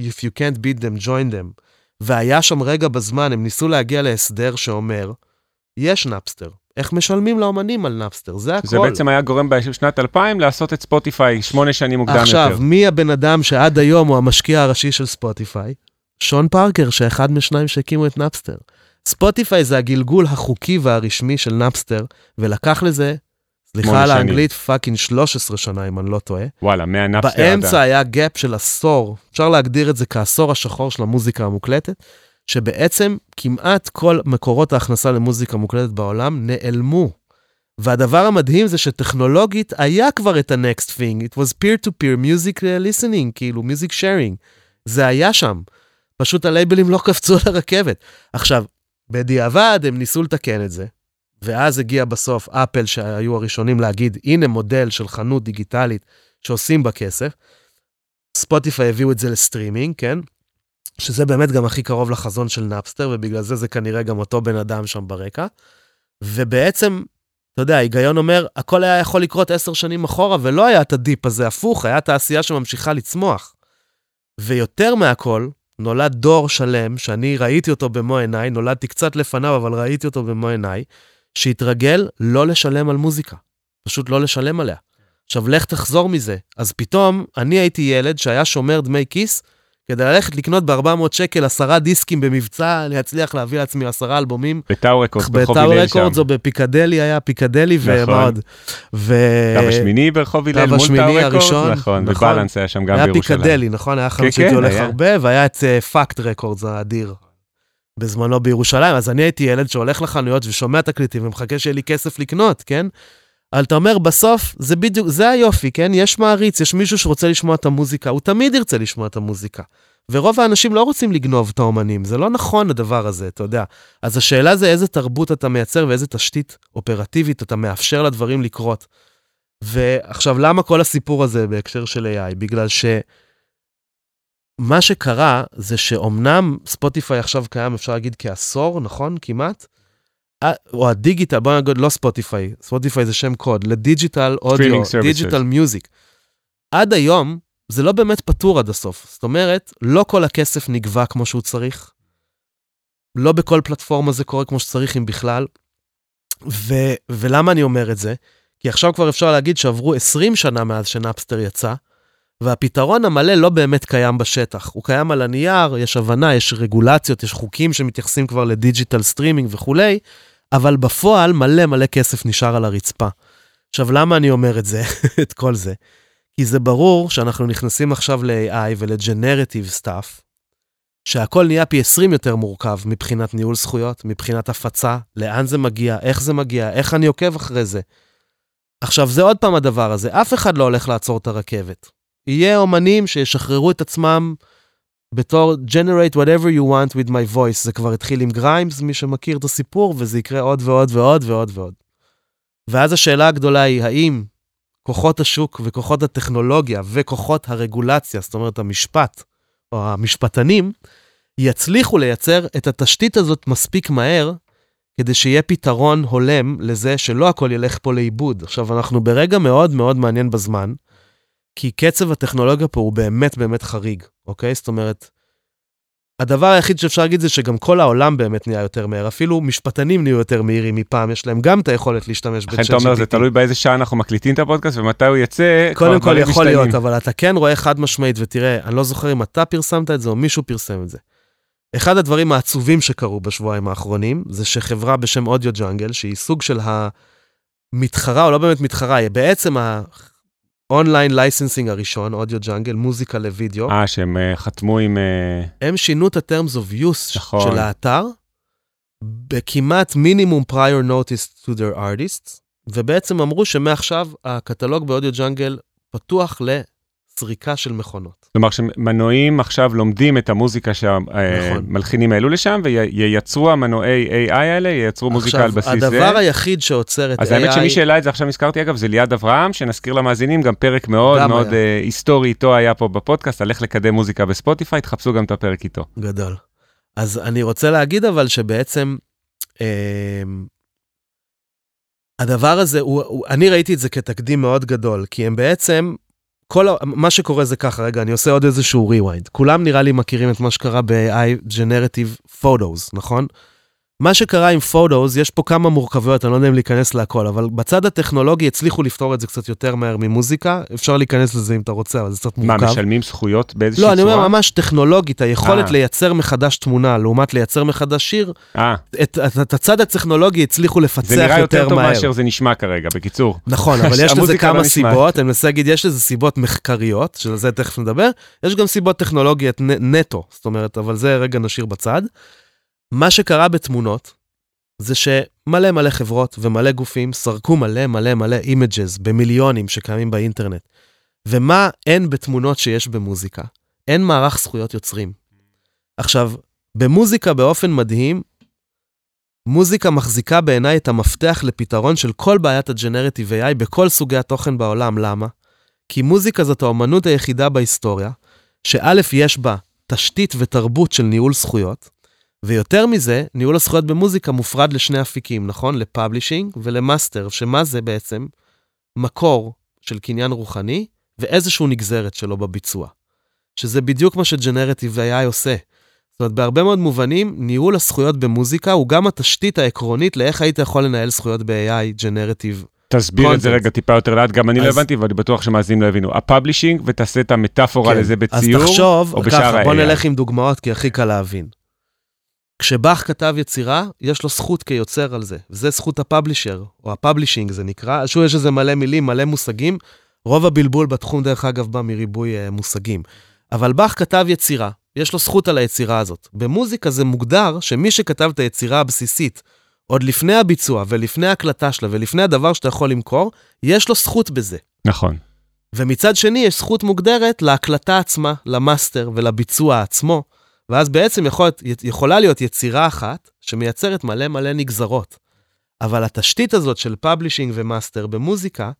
if you can't beat them, join them. והיה שם רגע בזמן, הם ניסו להגיע להסדר שאומר, יש נאפסטר. איך משלמים לאומנים על נאפסטר? זה הכל.
זה בעצם היה גורם בשנת 2000 לעשות את ספוטיפיי שמונה שנים מוקדם
עכשיו,
יותר.
מי הבן אדם שעד היום הוא המשקיע הראשי של ספוטיפיי? שון פארקר, שאחד משניים שהקימו את נאפסטר. ספוטיפיי זה הגלגול החוקי והרשמי של נאפסטר, ולקח לזה, סליחה על. האנגלית, fucking 13 שנה, אם אני לא טועה.
וואלה, מהנאפסטר עד
באמצע היה gap של עשור, אפשר להגדיר את זה כעשור השחור של המוזיקה המוקלטת, שבעצם כמעט כל מקורות ההכנסה למוזיקה מוקלטת בעולם נעלמו. והדבר המדהים זה שטכנולוגית היה כבר את ה-next thing, it was peer-to-peer music listening, כאילו music sharing. זה היה שם. פשוט הלייבלים לא קפצו על הרכבת. עכשיו, בדיעבד הם ניסו לתקן את זה, ואז הגיע בסוף אפל שהיו הראשונים להגיד, הנה מודל של חנות דיגיטלית שעושים בה כסף. ספוטיפיי הביאו את זה לסטרימינג, כן? שזה באמת גם הכי קרוב לחזון של נאפסטר, ובגלל זה זה כנראה גם אותו בן אדם שם ברקע. ובעצם, אתה יודע, ההיגיון אומר, הכל היה יכול לקרות עשר שנים אחורה, ולא היה את ה dip הזה, הפוך, היה תעשייה שממשיכה לצמוח. ויותר מהכל, נולד דור שלם, שאני ראיתי אותו במו עיניי, נולדתי קצת לפניו, אבל ראיתי אותו במו עיניי, שהתרגל לא לשלם על מוזיקה. פשוט לא לשלם עליה. עכשיו, לך תחזור מזה. אז פתאום, אני הייתי ילד שהיה שומר דמי כיס, כדי ללכת לקנות ב-400 שקל עשרה דיסקים במבצע, להצליח להביא לעצמי עשרה אלבומים.
בטאוור רקורדס ברחוב
בטאוור
הלל שם.
רקורדס או בפיקדילי היה, פיקדילי
נכון.
ומה עוד. ו...
קו השמיני ברחוב הלל מול טאו רקורדס,
הראשון,
נכון,
נכון.
ובלנס היה שם גם
היה
בירושלים.
פיקדלי, נכון? היה חנות שהייתי הולך
היה.
הרבה, והיה את פאקט רקורדס האדיר. בזמנו בירושלים, אז אני הייתי ילד שהולך לחנויות ושומע תקליטים ומחכה שיהיה לי כסף לקנות, כן? אבל אתה אומר, בסוף, זה בדיוק, זה היופי, כן? יש מעריץ, יש מישהו שרוצה לשמוע את המוזיקה, הוא תמיד ירצה לשמוע את המוזיקה. ורוב האנשים לא רוצים לגנוב את האומנים, זה לא נכון הדבר הזה, אתה יודע. אז השאלה זה איזה תרבות אתה מייצר ואיזה תשתית אופרטיבית אתה מאפשר לדברים לקרות. ועכשיו, למה כל הסיפור הזה בהקשר של AI? בגלל ש... מה שקרה זה שאומנם ספוטיפיי עכשיו קיים, אפשר להגיד, כעשור, נכון? כמעט? אה, או ה digital, בוא נגיד לא ספוטיפיי, ספוטיפיי זה שם קוד, ל
digital audio.
digital music. עד היום, זה לא באמת פתור עד הסוף. זאת אומרת, לא כל הכסף נגבה כמו שהוא צריך. לא בכל פלטפורמה זה קורה כמו שצריך, אם בכלל. ו- ולמה אני אומר את זה? כי עכשיו כבר אפשר להגיד שעברו 20 שנה מאז שנאפסטר יצא, והפתרון המלא לא באמת קיים בשטח. הוא קיים על הנייר, יש הבנה, יש רגולציות, יש חוקים שמתייחסים כבר לדיג'יטל סטרימינג וכולי, אבל בפועל מלא מלא כסף נשאר על הרצפה. עכשיו, למה אני אומר את זה, [laughs] את כל זה? כי זה ברור שאנחנו נכנסים עכשיו ל-AI ול-Generative Stuff, שהכל נהיה פי 20 יותר מורכב מבחינת ניהול זכויות, מבחינת הפצה, לאן זה מגיע, איך זה מגיע, איך אני עוקב אחרי זה. עכשיו, זה עוד פעם הדבר הזה, אף אחד לא הולך לעצור את הרכבת. יהיה אומנים שישחררו את עצמם בתור generate whatever you want with my voice. זה כבר התחיל עם גריימס, מי שמכיר את הסיפור, וזה יקרה עוד ועוד ועוד ועוד ועוד. ואז השאלה הגדולה היא, האם כוחות השוק וכוחות הטכנולוגיה וכוחות הרגולציה, זאת אומרת המשפט, או המשפטנים, יצליחו לייצר את התשתית הזאת מספיק מהר, כדי שיהיה פתרון הולם לזה שלא הכל ילך פה לאיבוד. עכשיו, אנחנו ברגע מאוד מאוד מעניין בזמן, כי קצב הטכנולוגיה פה הוא באמת באמת חריג, אוקיי? זאת אומרת, הדבר היחיד שאפשר להגיד זה שגם כל העולם באמת נהיה יותר מהר, אפילו משפטנים נהיו יותר מהירים מפעם, יש להם גם את היכולת להשתמש
בצ'אט GPT. אתה אומר, זה תלוי באיזה שעה אנחנו מקליטים את הפודקאסט ומתי הוא יצא, קודם כל יכול משתנים. להיות,
אבל אתה כן רואה חד משמעית, ותראה, אני לא זוכר אם אתה פרסמת את זה או מישהו פרסם את זה. אחד הדברים העצובים שקרו בשבועיים האחרונים, זה שחברה בשם AudioJungle, שהיא סוג של המתחרה, או לא באמת מתחרה, היא בעצם online licensing הראשון, AudioJungle, מוזיקה לוידאו.
אה, שהם uh, חתמו עם... Uh...
הם שינו את ה-terms of use נכון. של האתר, בכמעט מינימום prior notice to their artists, ובעצם אמרו שמעכשיו הקטלוג באודיו ג'אנגל פתוח סריקה של מכונות.
כלומר שמנועים עכשיו לומדים את המוזיקה שהמלחינים נכון. העלו לשם וייצרו המנועי AI האלה, ייצרו מוזיקה על בסיס זה.
עכשיו, הדבר היחיד שעוצר את
אז AI... אז האמת שמי שהעלה את זה עכשיו נזכרתי אגב זה ליעד אברהם, שנזכיר למאזינים גם פרק מאוד מאוד uh, היסטורי איתו היה פה בפודקאסט, על איך לקדם מוזיקה בספוטיפיי, תחפשו גם את הפרק איתו.
גדול. אז אני רוצה להגיד אבל שבעצם... אה, הדבר הזה, הוא, הוא, אני ראיתי את זה כתקדים מאוד גדול, כי הם בעצם כל מה שקורה זה ככה, רגע, אני עושה עוד איזשהו rewind. כולם נראה לי מכירים את מה שקרה ב-AI Generative Photos, נכון? מה שקרה עם פוטוס, יש פה כמה מורכבויות, אני לא יודע אם להיכנס להכל, אבל בצד הטכנולוגי הצליחו לפתור את זה קצת יותר מהר ממוזיקה, אפשר להיכנס לזה אם אתה רוצה, אבל זה קצת מורכב.
מה, משלמים זכויות באיזושהי צורה?
לא, אני אומר ממש טכנולוגית, היכולת 아. אה. לייצר מחדש תמונה, לעומת לייצר מחדש שיר, אה. את, את, את הצד הטכנולוגי הצליחו לפצח יותר מהר.
זה נראה יותר טוב מאשר זה נשמע כרגע, בקיצור.
נכון, אבל יש [laughs] לזה כמה לא סיבות, אני מנסה להגיד, יש לזה סיבות מחקריות, של זה תכף נדבר, יש גם סיבות טכנולוגיות נטו, זאת אומרת, אבל זה רגע נשאיר בצד. מה שקרה בתמונות, זה שמלא מלא חברות ומלא גופים סרקו מלא מלא מלא images במיליונים שקיימים באינטרנט. ומה אין בתמונות שיש במוזיקה? אין מערך זכויות יוצרים. עכשיו, במוזיקה באופן מדהים, מוזיקה מחזיקה בעיניי את המפתח לפתרון של כל בעיית ה generative AI בכל סוגי התוכן בעולם. למה? כי מוזיקה זאת האומנות היחידה בהיסטוריה, שא' יש בה תשתית ותרבות של ניהול זכויות, ויותר מזה, ניהול הזכויות במוזיקה מופרד לשני אפיקים, נכון? ל publishing ולמאסטר, שמה זה בעצם? מקור של קניין רוחני ואיזשהו נגזרת שלו בביצוע. שזה בדיוק מה ש generative AI עושה. זאת אומרת, בהרבה מאוד מובנים, ניהול הזכויות במוזיקה הוא גם התשתית העקרונית לאיך היית יכול לנהל זכויות ב-AI, generative.
תסביר את זה רגע טיפה יותר לאט, גם אני לא הבנתי ואני בטוח שמאזינים לא הבינו. ה publishing, ותעשה את המטאפורה כן. לזה בציור,
אז תחשוב, ככה, בוא נלך עם דוגמאות, כי הכי קל להבין. כשבאך כתב יצירה, יש לו זכות כיוצר על זה. וזה זכות ה publisher, או ה publishing זה נקרא. שוב, יש איזה מלא מילים, מלא מושגים. רוב הבלבול בתחום, דרך אגב, בא מריבוי uh, מושגים. אבל באך כתב יצירה, יש לו זכות על היצירה הזאת. במוזיקה זה מוגדר שמי שכתב את היצירה הבסיסית, עוד לפני הביצוע ולפני ההקלטה שלה ולפני הדבר שאתה יכול למכור, יש לו זכות בזה.
נכון.
ומצד שני, יש זכות מוגדרת להקלטה עצמה, למאסטר ולביצוע עצמו. ואז בעצם יכול, יכולה להיות יצירה אחת שמייצרת מלא מלא נגזרות. אבל התשתית הזאת של publishing ומאסטר במוזיקה,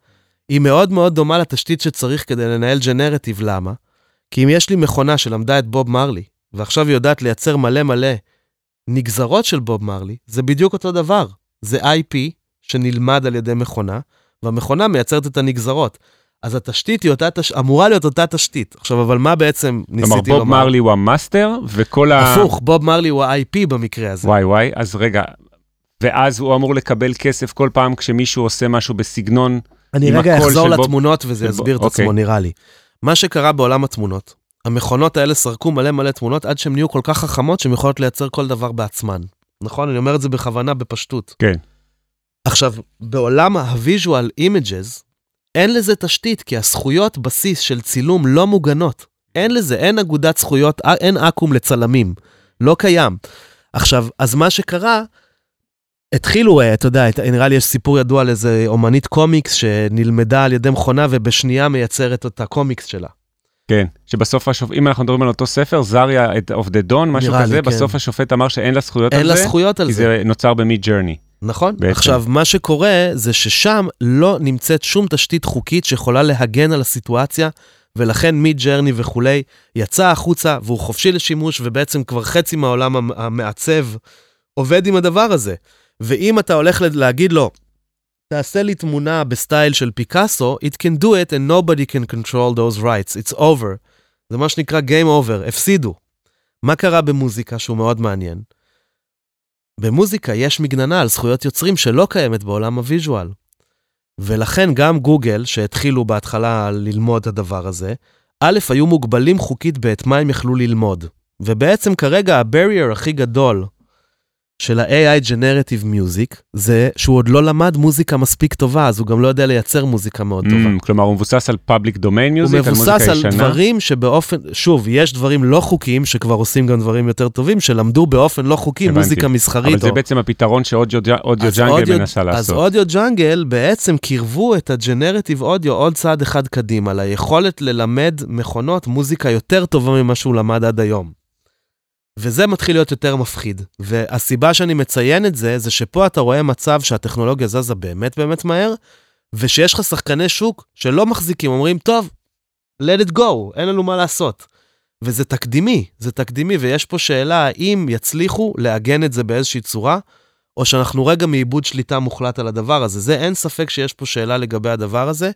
היא מאוד מאוד דומה לתשתית שצריך כדי לנהל generative. למה? כי אם יש לי מכונה שלמדה את בוב מרלי, ועכשיו היא יודעת לייצר מלא מלא נגזרות של בוב מרלי, זה בדיוק אותו דבר. זה IP שנלמד על ידי מכונה, והמכונה מייצרת את הנגזרות. אז התשתית היא אותה, תש... אמורה להיות אותה תשתית. עכשיו, אבל מה בעצם ניסיתי
כלומר,
לומר?
בוב מרלי הוא המאסטר, וכל ה...
הפוך, בוב מרלי הוא ה-IP במקרה הזה.
וואי וואי, אז רגע, ואז הוא אמור לקבל כסף כל פעם כשמישהו עושה משהו בסגנון,
אני רגע אחזור
של בוב-
לתמונות וזה יסביר את
בוב-
עצמו,
אוקיי.
נראה לי. מה שקרה בעולם התמונות, המכונות האלה סרקו מלא מלא תמונות עד שהן נהיו כל כך חכמות שהן יכולות לייצר כל דבר בעצמן. נכון? אני אומר את זה בכוונה, בפשטות.
כן.
עכשיו, בעולם ה-visual images, אין לזה תשתית, כי הזכויות בסיס של צילום לא מוגנות. אין לזה, אין אגודת זכויות, אין אקו"ם לצלמים. לא קיים. עכשיו, אז מה שקרה, התחילו, אה, אתה יודע, נראה לי יש סיפור ידוע על איזה אומנית קומיקס שנלמדה על ידי מכונה ובשנייה מייצרת את הקומיקס שלה.
כן, שבסוף השופט, אם אנחנו מדברים על אותו ספר, Zarya of the Dawn, משהו
נראה לי,
כזה,
כן.
בסוף השופט אמר שאין לה זכויות
אין
על
לה
זה,
זכויות על
כי
זה.
זה נוצר ב Midjourney.
נכון?
בעצם.
עכשיו, מה שקורה זה ששם לא נמצאת שום תשתית חוקית שיכולה להגן על הסיטואציה, ולכן Midjourney וכולי יצא החוצה והוא חופשי לשימוש, ובעצם כבר חצי מהעולם המ- המעצב עובד עם הדבר הזה. ואם אתה הולך להגיד לו, תעשה לי תמונה ב style של פיקאסו, it can do it and nobody can control those rights, it's over. זה מה שנקרא game over, הפסידו. מה קרה במוזיקה שהוא מאוד מעניין? במוזיקה יש מגננה על זכויות יוצרים שלא קיימת בעולם ה visual. ולכן גם גוגל, שהתחילו בהתחלה ללמוד את הדבר הזה, א', היו מוגבלים חוקית בעת מה הם יכלו ללמוד. ובעצם כרגע ה-barrier הכי גדול של ה-AI Generative Music, זה שהוא עוד לא למד מוזיקה מספיק טובה, אז הוא גם לא יודע לייצר מוזיקה מאוד טובה.
Mm, כלומר, הוא מבוסס על דומיין
הוא
מיוזיק, על מוזיקה
מבוסס על
ישנה.
דברים שבאופן, שוב, יש דברים לא חוקיים שכבר עושים גם דברים יותר טובים, שלמדו באופן לא חוקי
הבנתי.
מוזיקה מסחרית.
אבל זה
או-
בעצם הפתרון שאודיו אודיו
אז
ג'אנגל
אודיו-
מנסה
אז
לעשות.
אודיו ג'אנגל בעצם קירבו את הג'נרטיב אודיו עוד צעד אחד קדימה, ליכולת ללמד מכונות מוזיקה יותר טובה ממה שהוא למד עד היום. וזה מתחיל להיות יותר מפחיד. והסיבה שאני מציין את זה, זה שפה אתה רואה מצב שהטכנולוגיה זזה באמת באמת מהר, ושיש לך שחקני שוק שלא מחזיקים, אומרים, טוב, let it go, אין לנו מה לעשות. וזה תקדימי, זה תקדימי, ויש פה שאלה האם יצליחו לעגן את זה באיזושהי צורה, או שאנחנו רגע מאיבוד שליטה מוחלט על הדבר הזה. זה אין ספק שיש פה שאלה לגבי הדבר הזה.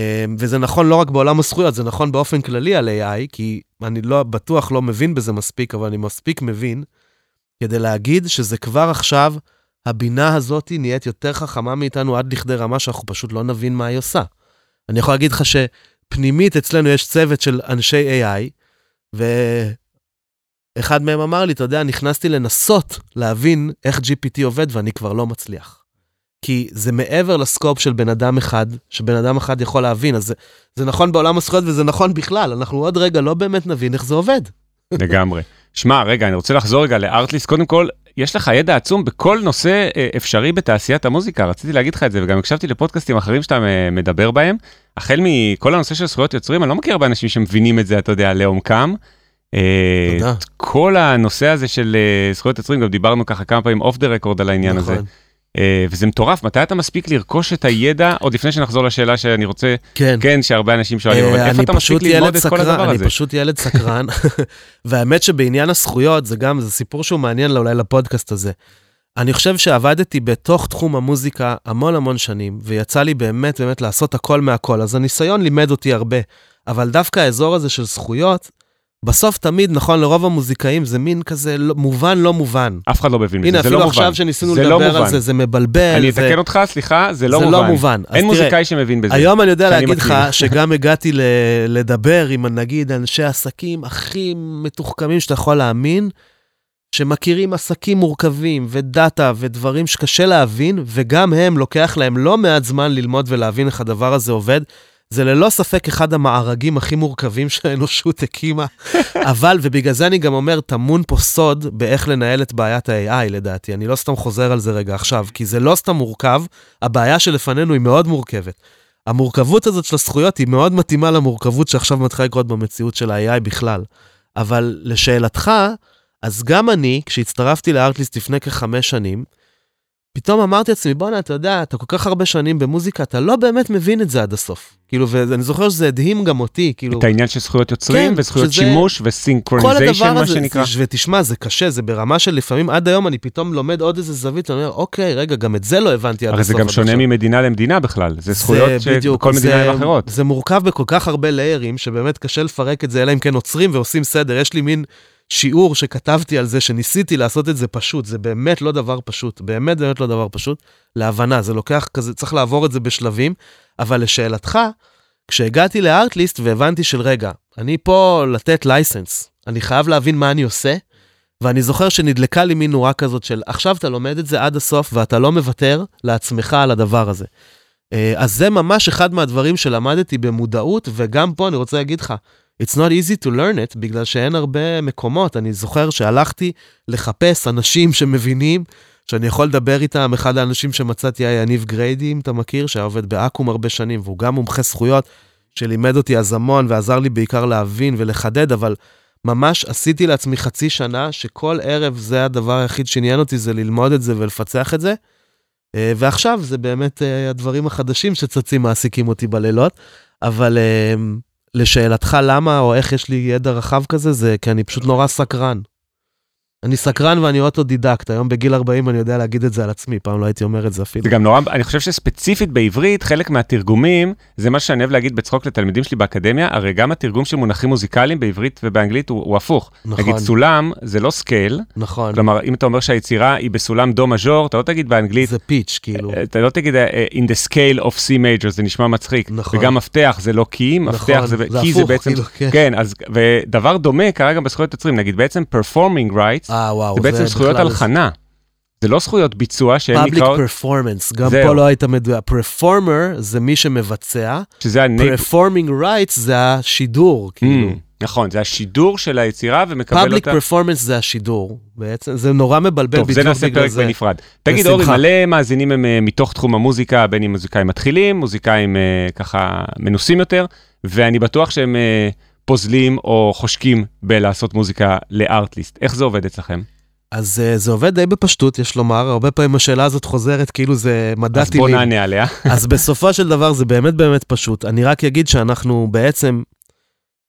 אה, וזה נכון לא רק בעולם הזכויות, זה נכון באופן כללי על AI, כי אני לא בטוח לא מבין בזה מספיק, אבל אני מספיק מבין כדי להגיד שזה כבר עכשיו, הבינה הזאת נהיית יותר חכמה מאיתנו עד לכדי רמה שאנחנו פשוט לא נבין מה היא עושה. אני יכול להגיד לך שפנימית אצלנו יש צוות של אנשי AI, ואחד מהם אמר לי, אתה יודע, נכנסתי לנסות להבין איך GPT עובד ואני כבר לא מצליח. כי זה מעבר לסקופ של בן אדם אחד, שבן אדם אחד יכול להבין, אז זה, זה נכון בעולם הזכויות וזה נכון בכלל, אנחנו עוד רגע לא באמת נבין איך זה עובד.
לגמרי. שמע, רגע, אני רוצה לחזור רגע לארטליסט. קודם כל, יש לך ידע עצום בכל נושא אה, אפשרי בתעשיית המוזיקה. רציתי להגיד לך את זה, וגם הקשבתי לפודקאסטים אחרים שאתה אה, מדבר בהם. החל מכל הנושא של זכויות יוצרים, אני לא מכיר הרבה אנשים שמבינים את זה, אתה יודע, לעומקם. אה,
תודה.
כל הנושא הזה של זכויות יוצרים, גם דיברנו ככה כמה פעמים off the record על העניין הזה.
נכון.
אה, וזה מטורף, מתי אתה מספיק לרכוש את הידע, עוד לפני שנחזור לשאלה שאני רוצה,
כן.
כן, שהרבה אנשים שואלים, אבל
אה,
איפה
אני
אתה מספיק ללמוד את כל הדבר
אני
הזה?
פשוט ילד סקרן, [laughs] והאמת שבעניין הזכויות, זה גם, זה סיפור שהוא מעניין אולי לפודקאסט הזה. אני חושב שעבדתי בתוך תחום המוזיקה המון המון שנים, ויצא לי באמת באמת לעשות הכל מהכל, אז הניסיון לימד אותי הרבה. אבל דווקא האזור הזה של זכויות, בסוף תמיד, נכון, לרוב המוזיקאים זה מין כזה לא- מובן לא מובן.
אף אחד לא מבין
הנה,
בזה, זה לא
אפילו
מובן.
עכשיו שניסינו
זה לא
לדבר על. זה, זה מבלבל.
אני
זה-
אתקן אותך, סליחה, זה לא
זה
מובן.
לא מובן.
אין מוזיקאי שמבין בזה.
היום אני יודע להגיד לך. שגם הגעתי לדבר עם נגיד אנשי עסקים הכי מתוחכמים שאתה יכול להאמין, שמכירים עסקים מורכבים ודאטה ודברים שקשה להבין, וגם הם לוקח להם לא מעט זמן ללמוד ולהבין איך הדבר הזה עובד. זה ללא ספק אחד המארגים הכי מורכבים שהאנושות הקימה, [laughs] אבל, ובגלל זה אני גם אומר, טמון פה סוד באיך לנהל את בעיית ה-AI לדעתי. אני לא סתם חוזר על זה רגע עכשיו, כי זה לא סתם מורכב, הבעיה שלפנינו היא מאוד מורכבת. המורכבות הזאת של הזכויות היא מאוד מתאימה למורכבות שעכשיו מתחילה לקרות במציאות של ה-AI בכלל. אבל לשאלתך, אז גם אני, כשהצטרפתי לארטליסט לפני כחמש שנים, פתאום אמרתי לעצמי, בואנה, אתה יודע, אתה כל כך הרבה שנים במוזיקה, אתה לא באמת מבין את זה עד הסוף. כאילו, ואני זוכר שזה הדהים גם אותי, כאילו...
את העניין של זכויות יוצרים,
כן,
וזכויות
שזה-
שימוש, וסינכרוניזיישן, מה
הזה,
שנקרא.
זה- ותשמע, זה קשה, זה ברמה של לפעמים, עד היום אני פתאום לומד עוד איזה זווית, ואני אומר, אוקיי, רגע, גם את זה לא הבנתי עד
הרי
הסוף.
זה גם שונה
עכשיו."
ממדינה למדינה בכלל, זה זכויות שבכל מדינה הן אחרות.
זה מורכב בכל כך הרבה ליירים, שבאמת קשה לפרק את זה, אלא אם כן עוצרים ועושים סדר. יש לי מין שיעור שכתבתי על זה, שניסיתי לעשות את זה פשוט. זה באמת לא דבר פשוט, באמת באמת לא דבר פשוט. להבנה, זה לוקח כזה, צריך לעבור את זה בשלבים. אבל לשאלתך, כשהגעתי לארטליסט והבנתי של רגע, אני פה לתת לייסנס, אני חייב להבין מה אני עושה, ואני זוכר שנדלקה לי מין נורה כזאת של עכשיו אתה לומד את זה עד הסוף ואתה לא מוותר לעצמך על הדבר הזה. אה, אז זה ממש אחד מהדברים שלמדתי במודעות, וגם פה אני רוצה להגיד לך, it's not easy to learn it, בגלל שאין הרבה מקומות. אני זוכר שהלכתי לחפש אנשים שמבינים, שאני יכול לדבר איתם, אחד האנשים שמצאתי היה יניב גריידי, אם אתה מכיר, שהיה עובד באקו"ם הרבה שנים, והוא גם מומחה זכויות, שלימד אותי אז המון ועזר לי בעיקר להבין ולחדד, אבל ממש עשיתי לעצמי חצי שנה, שכל ערב זה הדבר היחיד שעניין אותי, זה ללמוד את זה ולפצח את זה. אה, ועכשיו זה באמת אה, הדברים החדשים שצצים מעסיקים אותי בלילות, אבל אה, לשאלתך למה או איך יש לי ידע רחב כזה, זה כי אני פשוט נורא סקרן. אני סקרן ואני אוטודידקט, היום בגיל 40 אני יודע להגיד את זה על עצמי, פעם לא הייתי אומר את זה אפילו.
זה גם נורא, אני חושב שספציפית בעברית, חלק מהתרגומים, זה מה שאני אוהב להגיד בצחוק לתלמידים שלי באקדמיה, הרי גם התרגום של מונחים מוזיקליים בעברית ובאנגלית הוא, הוא הפוך.
נכון,
נגיד סולם זה לא scale,
נכון,
כלומר אם אתה אומר שהיצירה היא בסולם דו מז'ור, אתה לא תגיד באנגלית,
זה pitch, כאילו.
אתה לא תגיד אה, in the scale of C major, זה נשמע מצחיק.
נכון.
וגם מפתח זה לא key, מפתח
נכון,
זה,
זה
key זה
הפוך,
בעצם,
כאילו, כן.
כן, אז, ודבר דומה קרה גם בזכויות יוצרים, נגיד בעצם performing rights,
אה, וואו,
זה בעצם זכויות
בכלל-
הלחנה. זה לא זכויות ביצוע שהן
public
נקראות,
performance, גם
זהו.
פה לא היית מדויק. performer זה מי שמבצע,
שזה הנייב...
performing rights זה השידור, כאילו.
Mm, נכון, זה השידור של היצירה ומקבל
public
אותה.
performance זה השידור, בעצם, זה נורא מבלבל
טוב, זה
בדיוק
נעשה
בגלל
פרק
זה.
בנפרד. תגיד, אורי. מלא מאזינים הם אה, מתוך תחום המוזיקה, בין אם מוזיקאים מתחילים, מוזיקאים אה, ככה מנוסים יותר, ואני בטוח שהם אה, פוזלים או חושקים בלעשות מוזיקה לארטליסט. איך זה עובד אצלכם?
אז אה, זה עובד די בפשטות, יש לומר, הרבה פעמים השאלה הזאת חוזרת כאילו זה מדע
אז בוא
טילים.
נענה עליה. [laughs]
אז בסופו של דבר זה באמת באמת פשוט. אני רק אגיד שאנחנו בעצם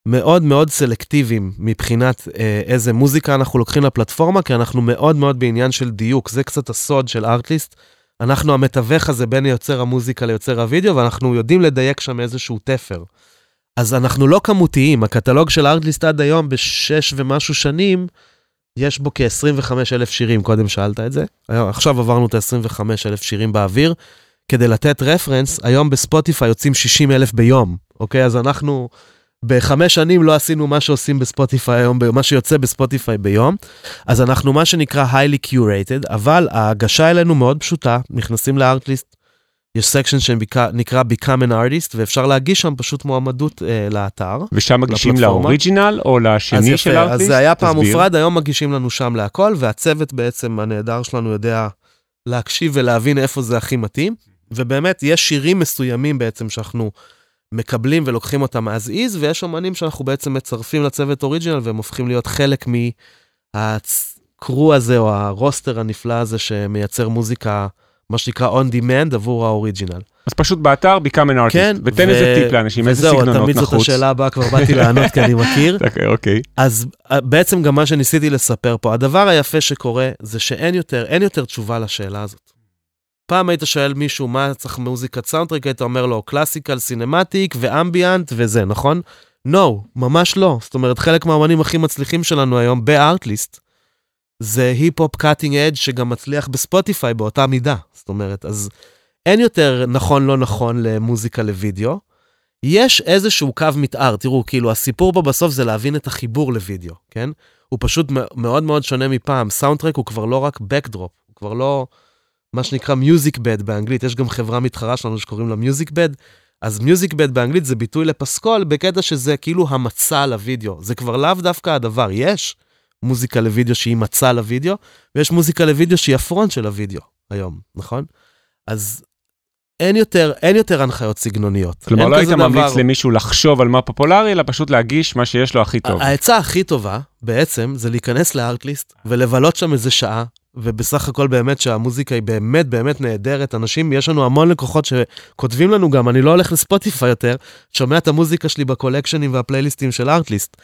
מאוד מאוד סלקטיביים מבחינת אה, איזה מוזיקה אנחנו לוקחים לפלטפורמה, כי אנחנו מאוד מאוד בעניין של דיוק. זה קצת הסוד של ארטליסט. אנחנו המתווך הזה בין יוצר המוזיקה ליוצר הוידאו, ואנחנו יודעים לדייק שם איזשהו תפר. אז אנחנו לא כמותיים, הקטלוג של ארטליסט עד היום בשש ומשהו שנים, יש בו כ-25 אלף שירים, קודם שאלת את זה. היום- עכשיו עברנו את ה-25 אלף שירים באוויר. כדי לתת reference, היום בספוטיפיי יוצאים 60 אלף ביום, אוקיי? אז אנחנו בחמש שנים לא עשינו מה שעושים בספוטיפיי היום, מה שיוצא בספוטיפיי ביום. אז אנחנו מה שנקרא highly curated, אבל ההגשה אלינו מאוד פשוטה, נכנסים לארטליסט, יש section שנקרא Become an Artist, ואפשר להגיש שם פשוט מועמדות אה, לאתר.
ושם מגישים.
ל
original או לשני של ארטליסט?
אז זה היה פעם. מופרד, היום מגישים לנו שם להכל, והצוות בעצם הנהדר שלנו יודע להקשיב ולהבין איפה זה הכי מתאים. ובאמת, יש שירים מסוימים בעצם שאנחנו מקבלים ולוקחים אותם as is, ויש אומנים שאנחנו בעצם מצרפים לצוות אוריג'ינל, והם הופכים להיות חלק מהקרו הזה, או הרוסטר הנפלא הזה שמייצר מוזיקה, מה שנקרא on demand עבור האוריג'ינל.
אז פשוט באתר become an artist.
כן,
ותן
ו-
איזה טיפ לאנשים, איזה
וזהו,
סגנונות
תמיד זאת
נחוץ.
השאלה הבאה, כבר באתי לענות כי אני מכיר. [laughs]
אוקיי, אוקיי.
אז אה, בעצם גם מה שניסיתי לספר פה, הדבר היפה שקורה זה שאין יותר, אין יותר תשובה לשאלה הזאת. פעם היית שואל מישהו מה צריך מוזיקת סאונדטרק, היית אומר לו classical, cinematic ו ambient וזה, נכון? No, ממש לא. זאת אומרת, חלק מהאמנים הכי מצליחים שלנו היום בארטליסט, זה היפ-הופ cutting edge שגם מצליח בספוטיפיי באותה מידה. זאת אומרת, אז אין יותר נכון לא נכון למוזיקה לוידאו. יש איזשהו קו מתאר, תראו, כאילו הסיפור פה בסוף זה להבין את החיבור לוידאו, כן? הוא פשוט מאוד מאוד שונה מפעם. סאונדטרק הוא כבר לא רק בקדרופ, הוא כבר לא מה שנקרא מיוזיק בד באנגלית, יש גם חברה מתחרה שלנו שקוראים לה מיוזיק בד. אז מיוזיק בד באנגלית זה ביטוי לפסקול בקטע שזה כאילו המצע לוידאו. זה כבר לאו דווקא הדבר, יש מוזיקה לוידאו שהיא מצע לוידאו, ויש מוזיקה לוידאו שהיא הפרונט של הוידאו היום, נכון? אז אין יותר, אין יותר הנחיות סגנוניות.
כלומר, לא היית
כזה
ממליץ
דבר.
למישהו לחשוב על מה פופולרי, אלא פשוט להגיש מה שיש לו הכי טוב.
העצה הכי טובה, בעצם, זה להיכנס לארטליסט ולבלות שם איזה שעה, ובסך הכל באמת שהמוזיקה היא באמת באמת נהדרת. אנשים, יש לנו המון לקוחות שכותבים לנו גם, אני לא הולך לספוטיפיי יותר, שומע את המוזיקה שלי בקולקשנים והפלייליסטים של ארטליסט.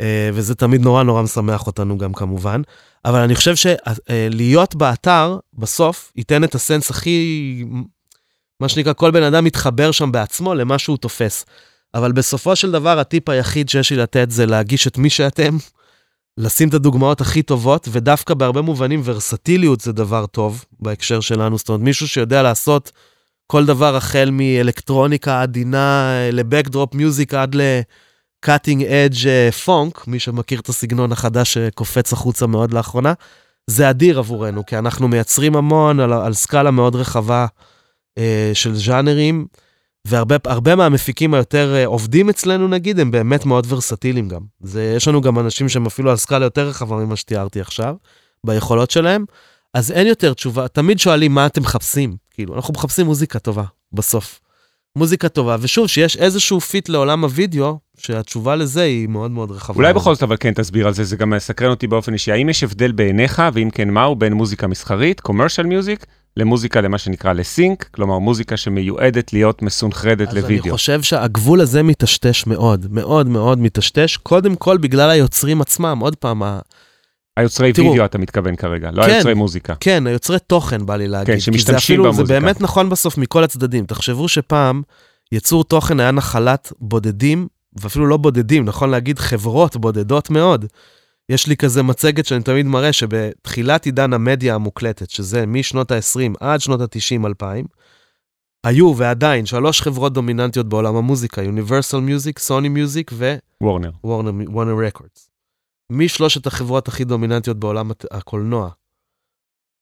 אה, וזה תמיד נורא נורא משמח אותנו גם כמובן. אבל אני חושב שלהיות באתר, בסוף, ייתן את הסנס הכי, מה שנקרא, כל בן אדם מתחבר שם בעצמו למה שהוא תופס. אבל בסופו של דבר, הטיפ היחיד שיש לי לתת זה להגיש את מי שאתם, לשים את הדוגמאות הכי טובות, ודווקא בהרבה מובנים ורסטיליות זה דבר טוב בהקשר שלנו. זאת אומרת, מישהו שיודע לעשות כל דבר החל מאלקטרוניקה עדינה לבקדרופ מיוזיק עד ל-cutting edge פונק, מי שמכיר את הסגנון החדש שקופץ החוצה מאוד לאחרונה, זה אדיר עבורנו, כי אנחנו מייצרים המון על, על סקאלה מאוד רחבה אה, של ז'אנרים. והרבה מהמפיקים היותר אה, עובדים אצלנו נגיד, הם באמת מאוד ורסטיליים גם. זה, יש לנו גם אנשים שהם אפילו על סקאלה יותר רחבה ממה שתיארתי עכשיו, ביכולות שלהם. אז אין יותר תשובה, תמיד שואלים מה אתם מחפשים. כאילו, אנחנו מחפשים מוזיקה טובה, בסוף. מוזיקה טובה, ושוב, שיש איזשהו fit לעולם הוידאו, שהתשובה לזה היא מאוד מאוד רחבה.
אולי בכל זאת אבל כן תסביר על זה, זה גם מסקרן אותי באופן אישי. האם יש הבדל בעיניך, ואם כן מהו, בין מוזיקה מסחרית, commercial music, למוזיקה, למה שנקרא ל sync, כלומר מוזיקה שמיועדת להיות
מסונכרנת
לוידאו.
אז אני חושב שהגבול הזה מטשטש מאוד, מאוד מאוד מטשטש, קודם כל בגלל היוצרים עצמם, עוד פעם.
היוצרי תראו, וידאו אתה מתכוון כרגע, לא כן, היוצרי מוזיקה.
כן, היוצרי תוכן בא לי להגיד.
כן, שמשתמשים אפילו, במוזיקה.
זה באמת נכון בסוף מכל הצדדים. תחשבו שפעם יצור תוכן היה נחלת בודדים, ואפילו לא בודדים, נכון להגיד חברות בודדות מאוד. יש לי כזה מצגת שאני תמיד מראה שבתחילת עידן המדיה המוקלטת, שזה משנות ה-20 עד שנות ה-90-2000, היו ועדיין שלוש חברות דומיננטיות בעולם המוזיקה, Universal Music, Sony Music ו...
וורנר.
וורנר רקורדס. משלושת החברות הכי דומיננטיות בעולם הקולנוע,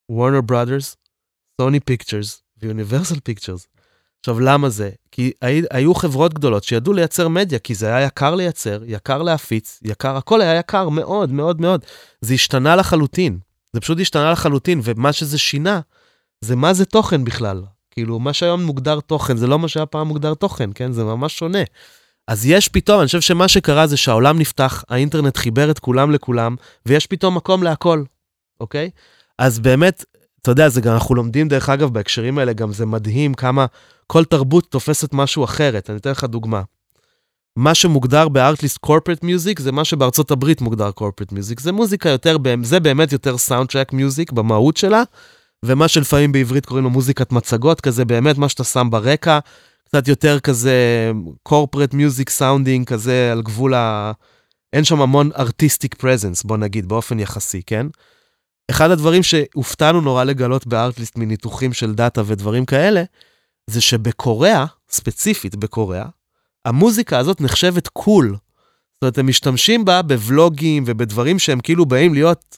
Warner Brothers, Sony Pictures ו Universal Pictures. עכשיו, למה זה? כי היו חברות גדולות שידעו לייצר מדיה, כי זה היה יקר לייצר, יקר להפיץ, יקר, הכל היה יקר מאוד מאוד מאוד. זה השתנה לחלוטין. זה פשוט השתנה לחלוטין, ומה שזה שינה, זה מה זה תוכן בכלל. כאילו, מה שהיום מוגדר תוכן, זה לא מה שהיה פעם מוגדר תוכן, כן? זה ממש שונה. אז יש פתאום, אני חושב שמה שקרה זה שהעולם נפתח, האינטרנט חיבר את כולם לכולם, ויש פתאום מקום להכל, אוקיי? אז באמת, אתה יודע, זה גם, אנחנו לומדים, דרך אגב, בהקשרים האלה, גם זה מדהים כמה כל תרבות תופסת משהו אחרת. אני אתן לך דוגמה. מה שמוגדר בארטליסט קורפרט מיוזיק זה מה שבארצות הברית מוגדר קורפרט מיוזיק. זה מוזיקה יותר, זה באמת יותר סאונד טרק מיוזיק במהות שלה, ומה שלפעמים בעברית קוראים לו מוזיקת מצגות, כזה באמת מה שאתה שם ברקע, קצת יותר כזה corporate music sounding, כזה על גבול ה... אין שם המון artistic presence, בוא נגיד, באופן יחסי, כן? אחד הדברים שהופתענו נורא לגלות בארטליסט מניתוחים של דאטה ודברים כאלה, זה שבקוריאה, ספציפית בקוריאה, המוזיקה הזאת נחשבת cool. זאת אומרת, הם משתמשים בה בוולוגים ובדברים שהם כאילו באים להיות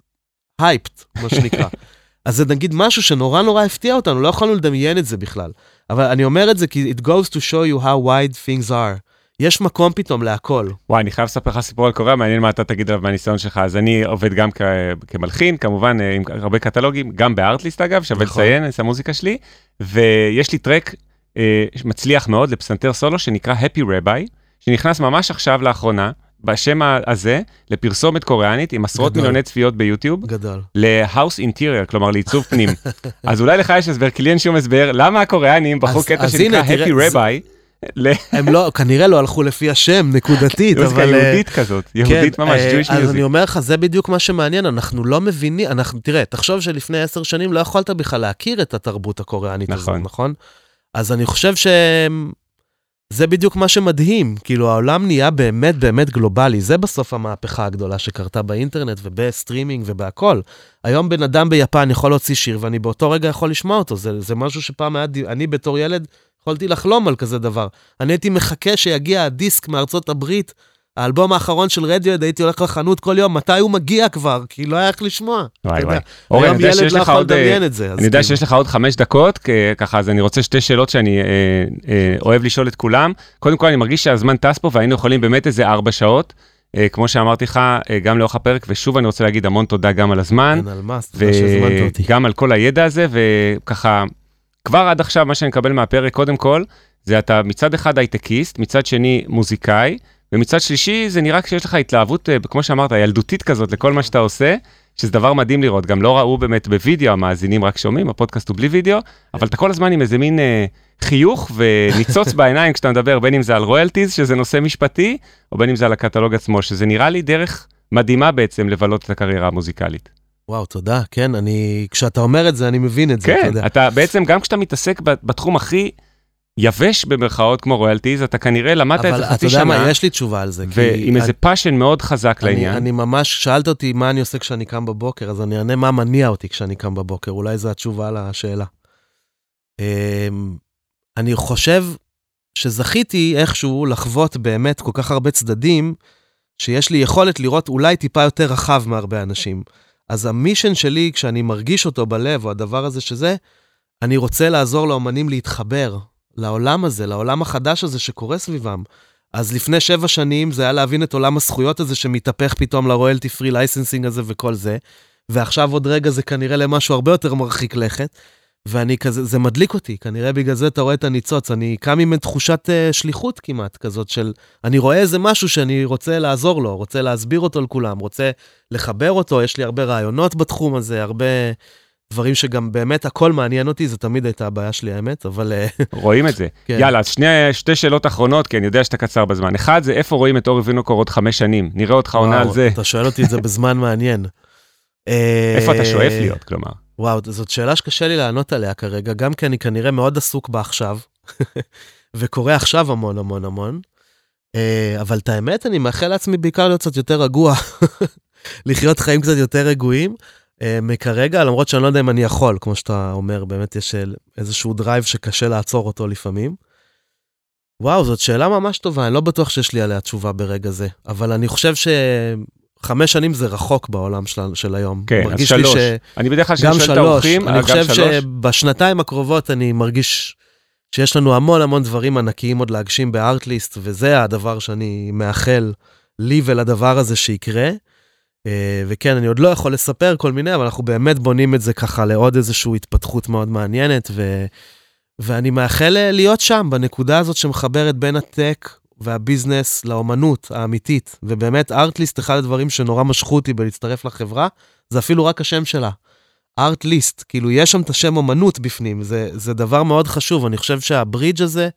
hyped, מה שנקרא. [laughs] אז זה נגיד משהו שנורא נורא הפתיע אותנו, לא יכולנו לדמיין את זה בכלל. אבל אני אומר את זה כי it goes to show you how wide things are. יש מקום פתאום להכל.
וואי, אני חייב לספר לך סיפור על קוריאה, מעניין מה אתה תגיד עליו מהניסיון שלך. אז אני עובד גם כ- כמלחין, כמובן אה, עם הרבה קטלוגים, גם בארטליסט אגב, שווה נכון. לציין את המוזיקה שלי, ויש לי טרק אה, מצליח מאוד לפסנתר סולו שנקרא Happy Rabbi, שנכנס ממש עכשיו לאחרונה, בשם הזה, לפרסומת קוריאנית עם עשרות גדול. מיליוני צפיות ביוטיוב.
גדול.
להאוס אינטרייר, כלומר לעיצוב פנים. [laughs] אז אולי לך יש הסבר, כי לי אין שום הסבר, למה הקוריאנים בחרו קטע שנקרא Happy Rabbi.
הם לא, כנראה לא הלכו לפי השם, נקודתית, [laughs]
אבל... מוזיקה יהודית כזאת, יהודית ממש, Jewish music.
אז אני אומר לך, זה בדיוק מה שמעניין, אנחנו לא מבינים, אנחנו, תראה, תחשוב שלפני עשר שנים לא יכולת בכלל להכיר את התרבות הקוריאנית הזאת, נכון? אז אני חושב שזה בדיוק מה שמדהים, כאילו העולם נהיה באמת באמת גלובלי, זה בסוף המהפכה הגדולה שקרתה באינטרנט ובסטרימינג ובהכל. היום בן אדם ביפן יכול להוציא שיר ואני באותו רגע יכול לשמוע אותו, זה, זה משהו שפעם היה, אני בתור ילד יכולתי לחלום על כזה דבר. אני הייתי מחכה שיגיע הדיסק מארצות הברית, האלבום האחרון של רדיואד, הייתי הולך לחנות כל יום, מתי הוא מגיע כבר? כי לא היה איך לשמוע.
וואי וואי.
אורן, אני יודע שיש לך עוד... זה,
אני יודע כאילו. שיש לך עוד חמש דקות, ככה, אז אני רוצה שתי שאלות שאני אה, אה, אוהב לשאול את כולם. קודם כל, אני מרגיש שהזמן טס פה והיינו יכולים באמת איזה ארבע שעות. כמו שאמרתי לך, גם לאורך הפרק, ושוב אני רוצה להגיד המון תודה גם על הזמן.
אין על מה, תודה שהזמנת אותי.
וגם על כל הידע הזה, וככה, כבר עד עכשיו מה שאני מקבל מהפרק, קודם כל, זה אתה מצד אחד הייטקיסט, מצד שני מוזיקאי, ומצד שלישי זה נראה שיש לך התלהבות, אה, כמו שאמרת, ילדותית כזאת לכל מה שאתה עושה, שזה דבר מדהים לראות, גם לא ראו באמת בווידאו, המאזינים רק שומעים, הפודקאסט הוא בלי וידאו, אבל אתה כל הזמן עם איזה מין אה, חיוך וניצוץ [laughs] בעיניים כשאתה מדבר, בין אם זה על רויאלטיז, שזה נושא משפטי, או בין אם זה על הקטלוג עצמו, שזה נראה לי דרך מדהימה בעצם לבלות את הקריירה המוזיקלית.
וואו, תודה. כן, אני, כשאתה אומר את זה, אני מבין את זה,
כן,
אתה יודע.
אתה בעצם, גם כשאתה מתעסק בתחום הכי יבש במרכאות, כמו royalties, אתה כנראה למדת את
אבל
זה
אתה
חצי
יודע
שנה,
מה, יש לי תשובה על זה.
ועם איזה passion מאוד חזק
אני,
לעניין.
אני ממש, שאלת אותי מה אני עושה כשאני קם בבוקר, אז אני אענה מה מניע אותי כשאני קם בבוקר, אולי זו התשובה לשאלה. אמ, אני חושב שזכיתי איכשהו לחוות באמת כל כך הרבה צדדים, שיש לי יכולת לראות אולי טיפה יותר רחב מהרבה אנשים. אז ה mission שלי, כשאני מרגיש אותו בלב, או הדבר הזה שזה, אני רוצה לעזור לאומנים להתחבר לעולם הזה, לעולם החדש הזה שקורה סביבם. אז לפני שבע שנים זה היה להבין את עולם הזכויות הזה שמתהפך פתאום ל royalty free licensing הזה וכל זה, ועכשיו עוד רגע זה כנראה למשהו הרבה יותר מרחיק לכת, ואני כזה, זה מדליק אותי, כנראה בגלל זה אתה רואה את הניצוץ, אני קם עם תחושת uh, שליחות כמעט כזאת של, אני רואה איזה משהו שאני רוצה לעזור לו, רוצה להסביר אותו לכולם, רוצה לחבר אותו, יש לי הרבה רעיונות בתחום הזה, הרבה דברים שגם באמת הכל מעניין אותי, זו תמיד הייתה הבעיה שלי האמת, אבל... אה,
רואים את זה. [laughs]
כן.
יאללה, אז שני, שתי שאלות אחרונות, כי אני יודע שאתה קצר בזמן. אחד, זה איפה רואים את אורי וינוקור עוד חמש שנים? נראה אותך עונה על זה.
אתה שואל אותי את זה בזמן מעניין. [laughs]
איפה אתה שואף להיות, כלומר?
וואו, זאת שאלה שקשה לי לענות עליה כרגע, גם כי אני כנראה מאוד עסוק בה עכשיו, [laughs] וקורא עכשיו המון המון המון. אה, אבל את האמת, אני מאחל לעצמי בעיקר להיות קצת יותר רגוע, לחיות חיים קצת יותר רגועים. אה, מכרגע, למרות שאני לא יודע אם אני יכול, כמו שאתה אומר, באמת יש אה, איזשהו drive שקשה לעצור אותו לפעמים. וואו, זאת שאלה ממש טובה, אני לא בטוח שיש לי עליה תשובה ברגע זה, אבל אני חושב שחמש שנים זה רחוק בעולם של, של היום.
כן, אז שלוש.
ש...
אני בדרך כלל שואל את האורחים,
אני
גם
חושב
שלוש.
שבשנתיים הקרובות אני מרגיש שיש לנו המון המון דברים ענקיים עוד להגשים בארטליסט, וזה הדבר שאני מאחל לי ולדבר הזה שיקרה. אה, וכן, אני עוד לא יכול לספר כל מיני, אבל אנחנו באמת בונים את זה ככה לעוד איזושהי התפתחות מאוד מעניינת, ו... ואני מאחל אה, להיות שם, בנקודה הזאת שמחברת בין הטק והביזנס לאומנות האמיתית. ובאמת, ארטליסט, אחד הדברים שנורא משכו אותי בלהצטרף לחברה, זה אפילו רק השם שלה. ארטליסט, כאילו יש שם את השם אומנות בפנים, זה, זה דבר מאוד חשוב. אני חושב שהברידג' הזה,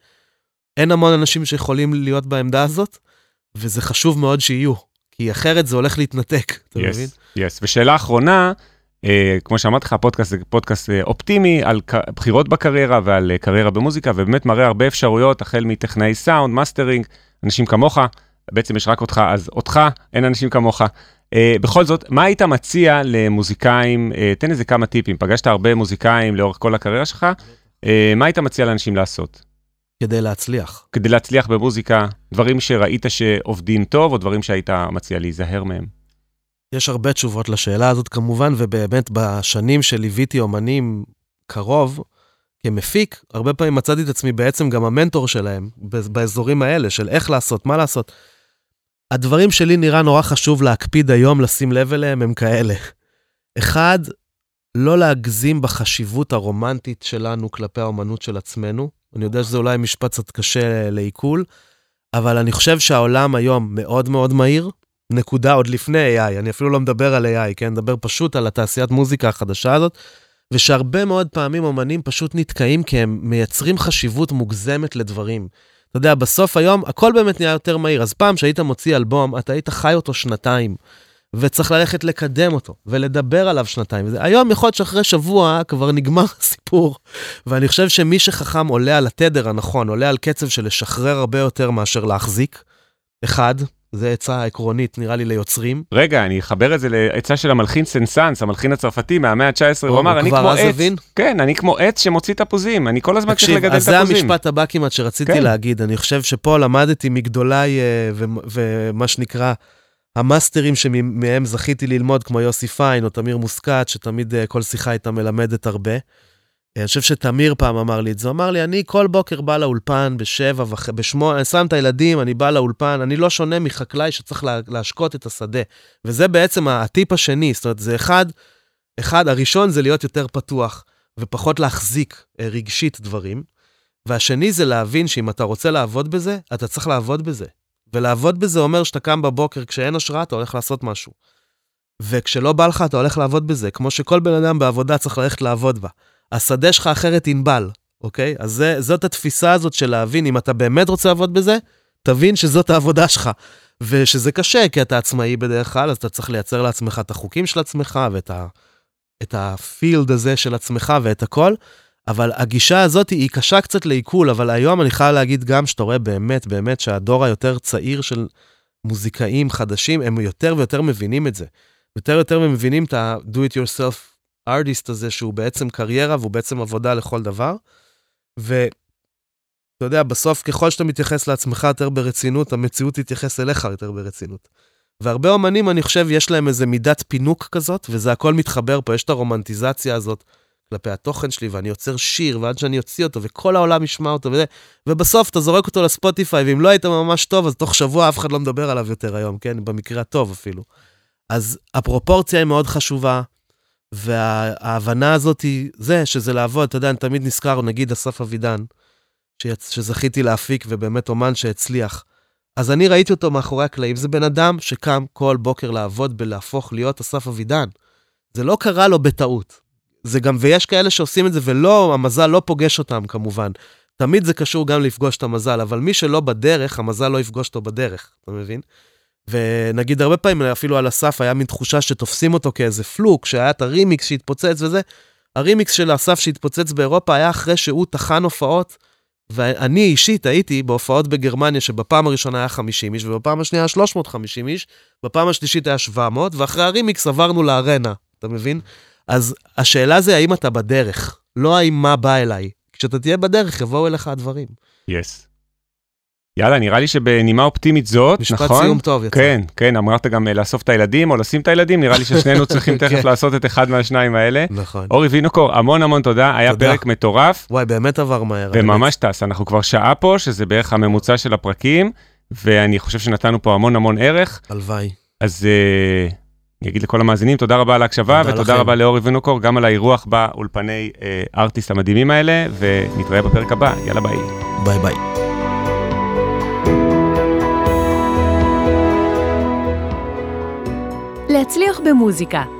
אין המון אנשים שיכולים להיות בעמדה הזאת, וזה חשוב מאוד שיהיו, כי אחרת זה הולך להתנתק, אתה מבין?
יס, yes. ושאלה אחרונה, אה, כמו שאמרתי לך, הפודקאסט זה פודקאסט אה, אופטימי על בחירות בקריירה ועל אה, קריירה במוזיקה, ובאמת מראה הרבה אפשרויות, החל מטכנאי סאונד, מאסטרינג, אנשים כמוך, בעצם יש רק אותך, אז אותך, אין אנשים כמוך. אה, בכל זאת, מה היית מציע למוזיקאים, אה, תן איזה כמה טיפים, פגשת הרבה מוזיקאים לאורך כל הקריירה שלך, אה, מה היית מציע לאנשים לעשות?
כדי להצליח.
כדי להצליח במוזיקה, דברים שראית שעובדים טוב, או דברים שהיית מציע להיזהר מהם?
יש הרבה תשובות לשאלה הזאת כמובן, ובאמת בשנים שליוויתי אומנים קרוב, כמפיק, הרבה פעמים מצאתי את עצמי בעצם גם המנטור שלהם, באזורים האלה, של איך לעשות, מה לעשות. הדברים שלי נראה נורא חשוב להקפיד היום לשים לב אליהם הם כאלה. אחד, לא להגזים בחשיבות הרומנטית שלנו כלפי האומנות של עצמנו. אני יודע שזה אולי משפט קצת קשה לעיכול, אבל אני חושב שהעולם היום מאוד מאוד מהיר, נקודה עוד לפני AI, אני אפילו לא מדבר על AI, כן? מדבר פשוט על התעשיית מוזיקה החדשה הזאת, ושהרבה מאוד פעמים אומנים פשוט נתקעים כי הם מייצרים חשיבות מוגזמת לדברים. אתה יודע, בסוף היום הכל באמת נהיה יותר מהיר, אז פעם שהיית מוציא אלבום, אתה היית חי אותו שנתיים, וצריך ללכת לקדם אותו, ולדבר עליו שנתיים. היום יכול להיות שאחרי שבוע כבר נגמר [laughs] הסיפור, ואני חושב שמי שחכם עולה על התדר הנכון, עולה על קצב של לשחרר הרבה יותר מאשר להחזיק. אחד, זה עצה עקרונית, נראה לי, ליוצרים.
רגע, אני אחבר את זה לעצה של המלחין סנסנס, המלחין הצרפתי מהמאה ה-19, הוא אמר, אני כמו עץ,
הבין?
כן, אני כמו עץ שמוציא תפוזים, אני כל הזמן צריך
תקשיב,
לגדל
אז זה
תפוזים.
המשפט הבא כמעט שרציתי
כן.
להגיד. אני חושב שפה למדתי מגדוליי, אה, ומה שנקרא, המאסטרים שמהם זכיתי ללמוד, כמו יוסי פיין או תמיר מוסקת, שתמיד אה, כל שיחה הייתה מלמדת הרבה. אה, אני חושב שתמיר פעם אמר לי את זה, אמר לי, אני כל בוקר בא לאולפן בשבע, וח- בשמונה, אני שם את הילדים, אני בא לאולפן, אני לא שונה מחקלאי שצריך לה, להשקות את השדה. וזה בעצם הטיפ השני, זאת אומרת, זה אחד, אחד, הראשון זה להיות יותר פתוח, ופחות להחזיק אה, רגשית דברים. והשני זה להבין שאם אתה רוצה לעבוד בזה, אתה צריך לעבוד בזה. ולעבוד בזה אומר שאתה קם בבוקר כשאין השראה, אתה הולך לעשות משהו. וכשלא בא לך, אתה הולך לעבוד בזה, כמו שכל בן אדם בעבודה צריך ללכת לעבוד בה. השדה שלך אחרת ינבל, אוקיי? אז זה, זאת התפיסה הזאת של להבין, אם אתה באמת רוצה לעבוד בזה, תבין שזאת העבודה שלך. ושזה קשה, כי אתה עצמאי בדרך כלל, אז אתה צריך לייצר לעצמך את החוקים של עצמך, ואת ה, את הפילד הזה של עצמך ואת הכל. אבל הגישה הזאת היא קשה קצת לעיכול, אבל היום אני חייב להגיד גם שאתה רואה באמת, באמת שהדור היותר צעיר של מוזיקאים חדשים, הם יותר ויותר מבינים את זה. יותר ויותר מבינים את ה-do it yourself artist הזה, שהוא בעצם קריירה והוא בעצם עבודה לכל דבר. ואתה יודע, בסוף ככל שאתה מתייחס לעצמך יותר ברצינות, המציאות תתייחס אליך יותר ברצינות. והרבה אומנים, אני חושב, יש להם איזה מידת פינוק כזאת, וזה הכל מתחבר פה, יש את הרומנטיזציה הזאת כלפי התוכן שלי, ואני יוצר שיר, ועד שאני אוציא אותו, וכל העולם ישמע אותו, וזה, ובסוף אתה זורק אותו לספוטיפיי, ואם לא היית ממש טוב, אז תוך שבוע אף אחד לא מדבר עליו יותר היום, כן? במקרה הטוב אפילו. אז הפרופורציה היא מאוד חשובה, וההבנה הזאת היא זה, שזה לעבוד, אתה יודע, אני תמיד נזכר, נגיד אסף אבידן, שיצ... שזכיתי להפיק, ובאמת אומן שהצליח. אז אני ראיתי אותו מאחורי הקלעים, זה בן אדם שקם כל בוקר לעבוד בלהפוך להיות אסף אבידן. זה לא קרה לו בטעות. זה גם, ויש כאלה שעושים את זה ולא, המזל לא פוגש אותם כמובן. תמיד זה קשור גם לפגוש את המזל, אבל מי שלא בדרך, המזל לא יפגוש אותו בדרך, אתה מבין? ונגיד הרבה פעמים, אפילו על הסף, היה מין תחושה שתופסים אותו כאיזה פלוק, שהיה את הרימיקס שהתפוצץ וזה. הרימיקס של אסף שהתפוצץ באירופה היה אחרי שהוא טחן הופעות, ואני אישית הייתי בהופעות בגרמניה, שבפעם הראשונה היה 50 איש, ובפעם השנייה היה 350 איש, בפעם השלישית היה 700, ואחרי הרימיקס עברנו לארנה, אתה מבין? אז השאלה זה האם אתה בדרך, לא האם מה בא אליי. כשאתה תהיה בדרך, יבואו אליך הדברים.
יס. Yes. יאללה, נראה לי שבנימה אופטימית זאת,
משפט
נכון?
משפט סיום טוב יצא.
כן, כן, אמרת גם לאסוף את הילדים או לשים את הילדים, נראה לי ששנינו [laughs] צריכים תכף
כן.
לעשות את אחד מהשניים האלה.
נכון.
אורי וינוקור, המון המון תודה, היה
תודה.
פרק מטורף,
וואי, באמת עבר מהר.
וממש טס, אנחנו כבר שעה פה, שזה בערך הממוצע של הפרקים, ואני חושב שנתנו פה המון המון ערך,
הלוואי.
אז אה, אני אגיד לכל המאזינים, תודה רבה על ההקשבה,
תודה
ותודה
לכם.
רבה לאורי וינוקור, גם על האירוח באולפני אה, ארטליסט המדהימים האלה, ונתראה בפרק הבא, יאללה ביי.
ביי ביי.
להצליח במוזיקה,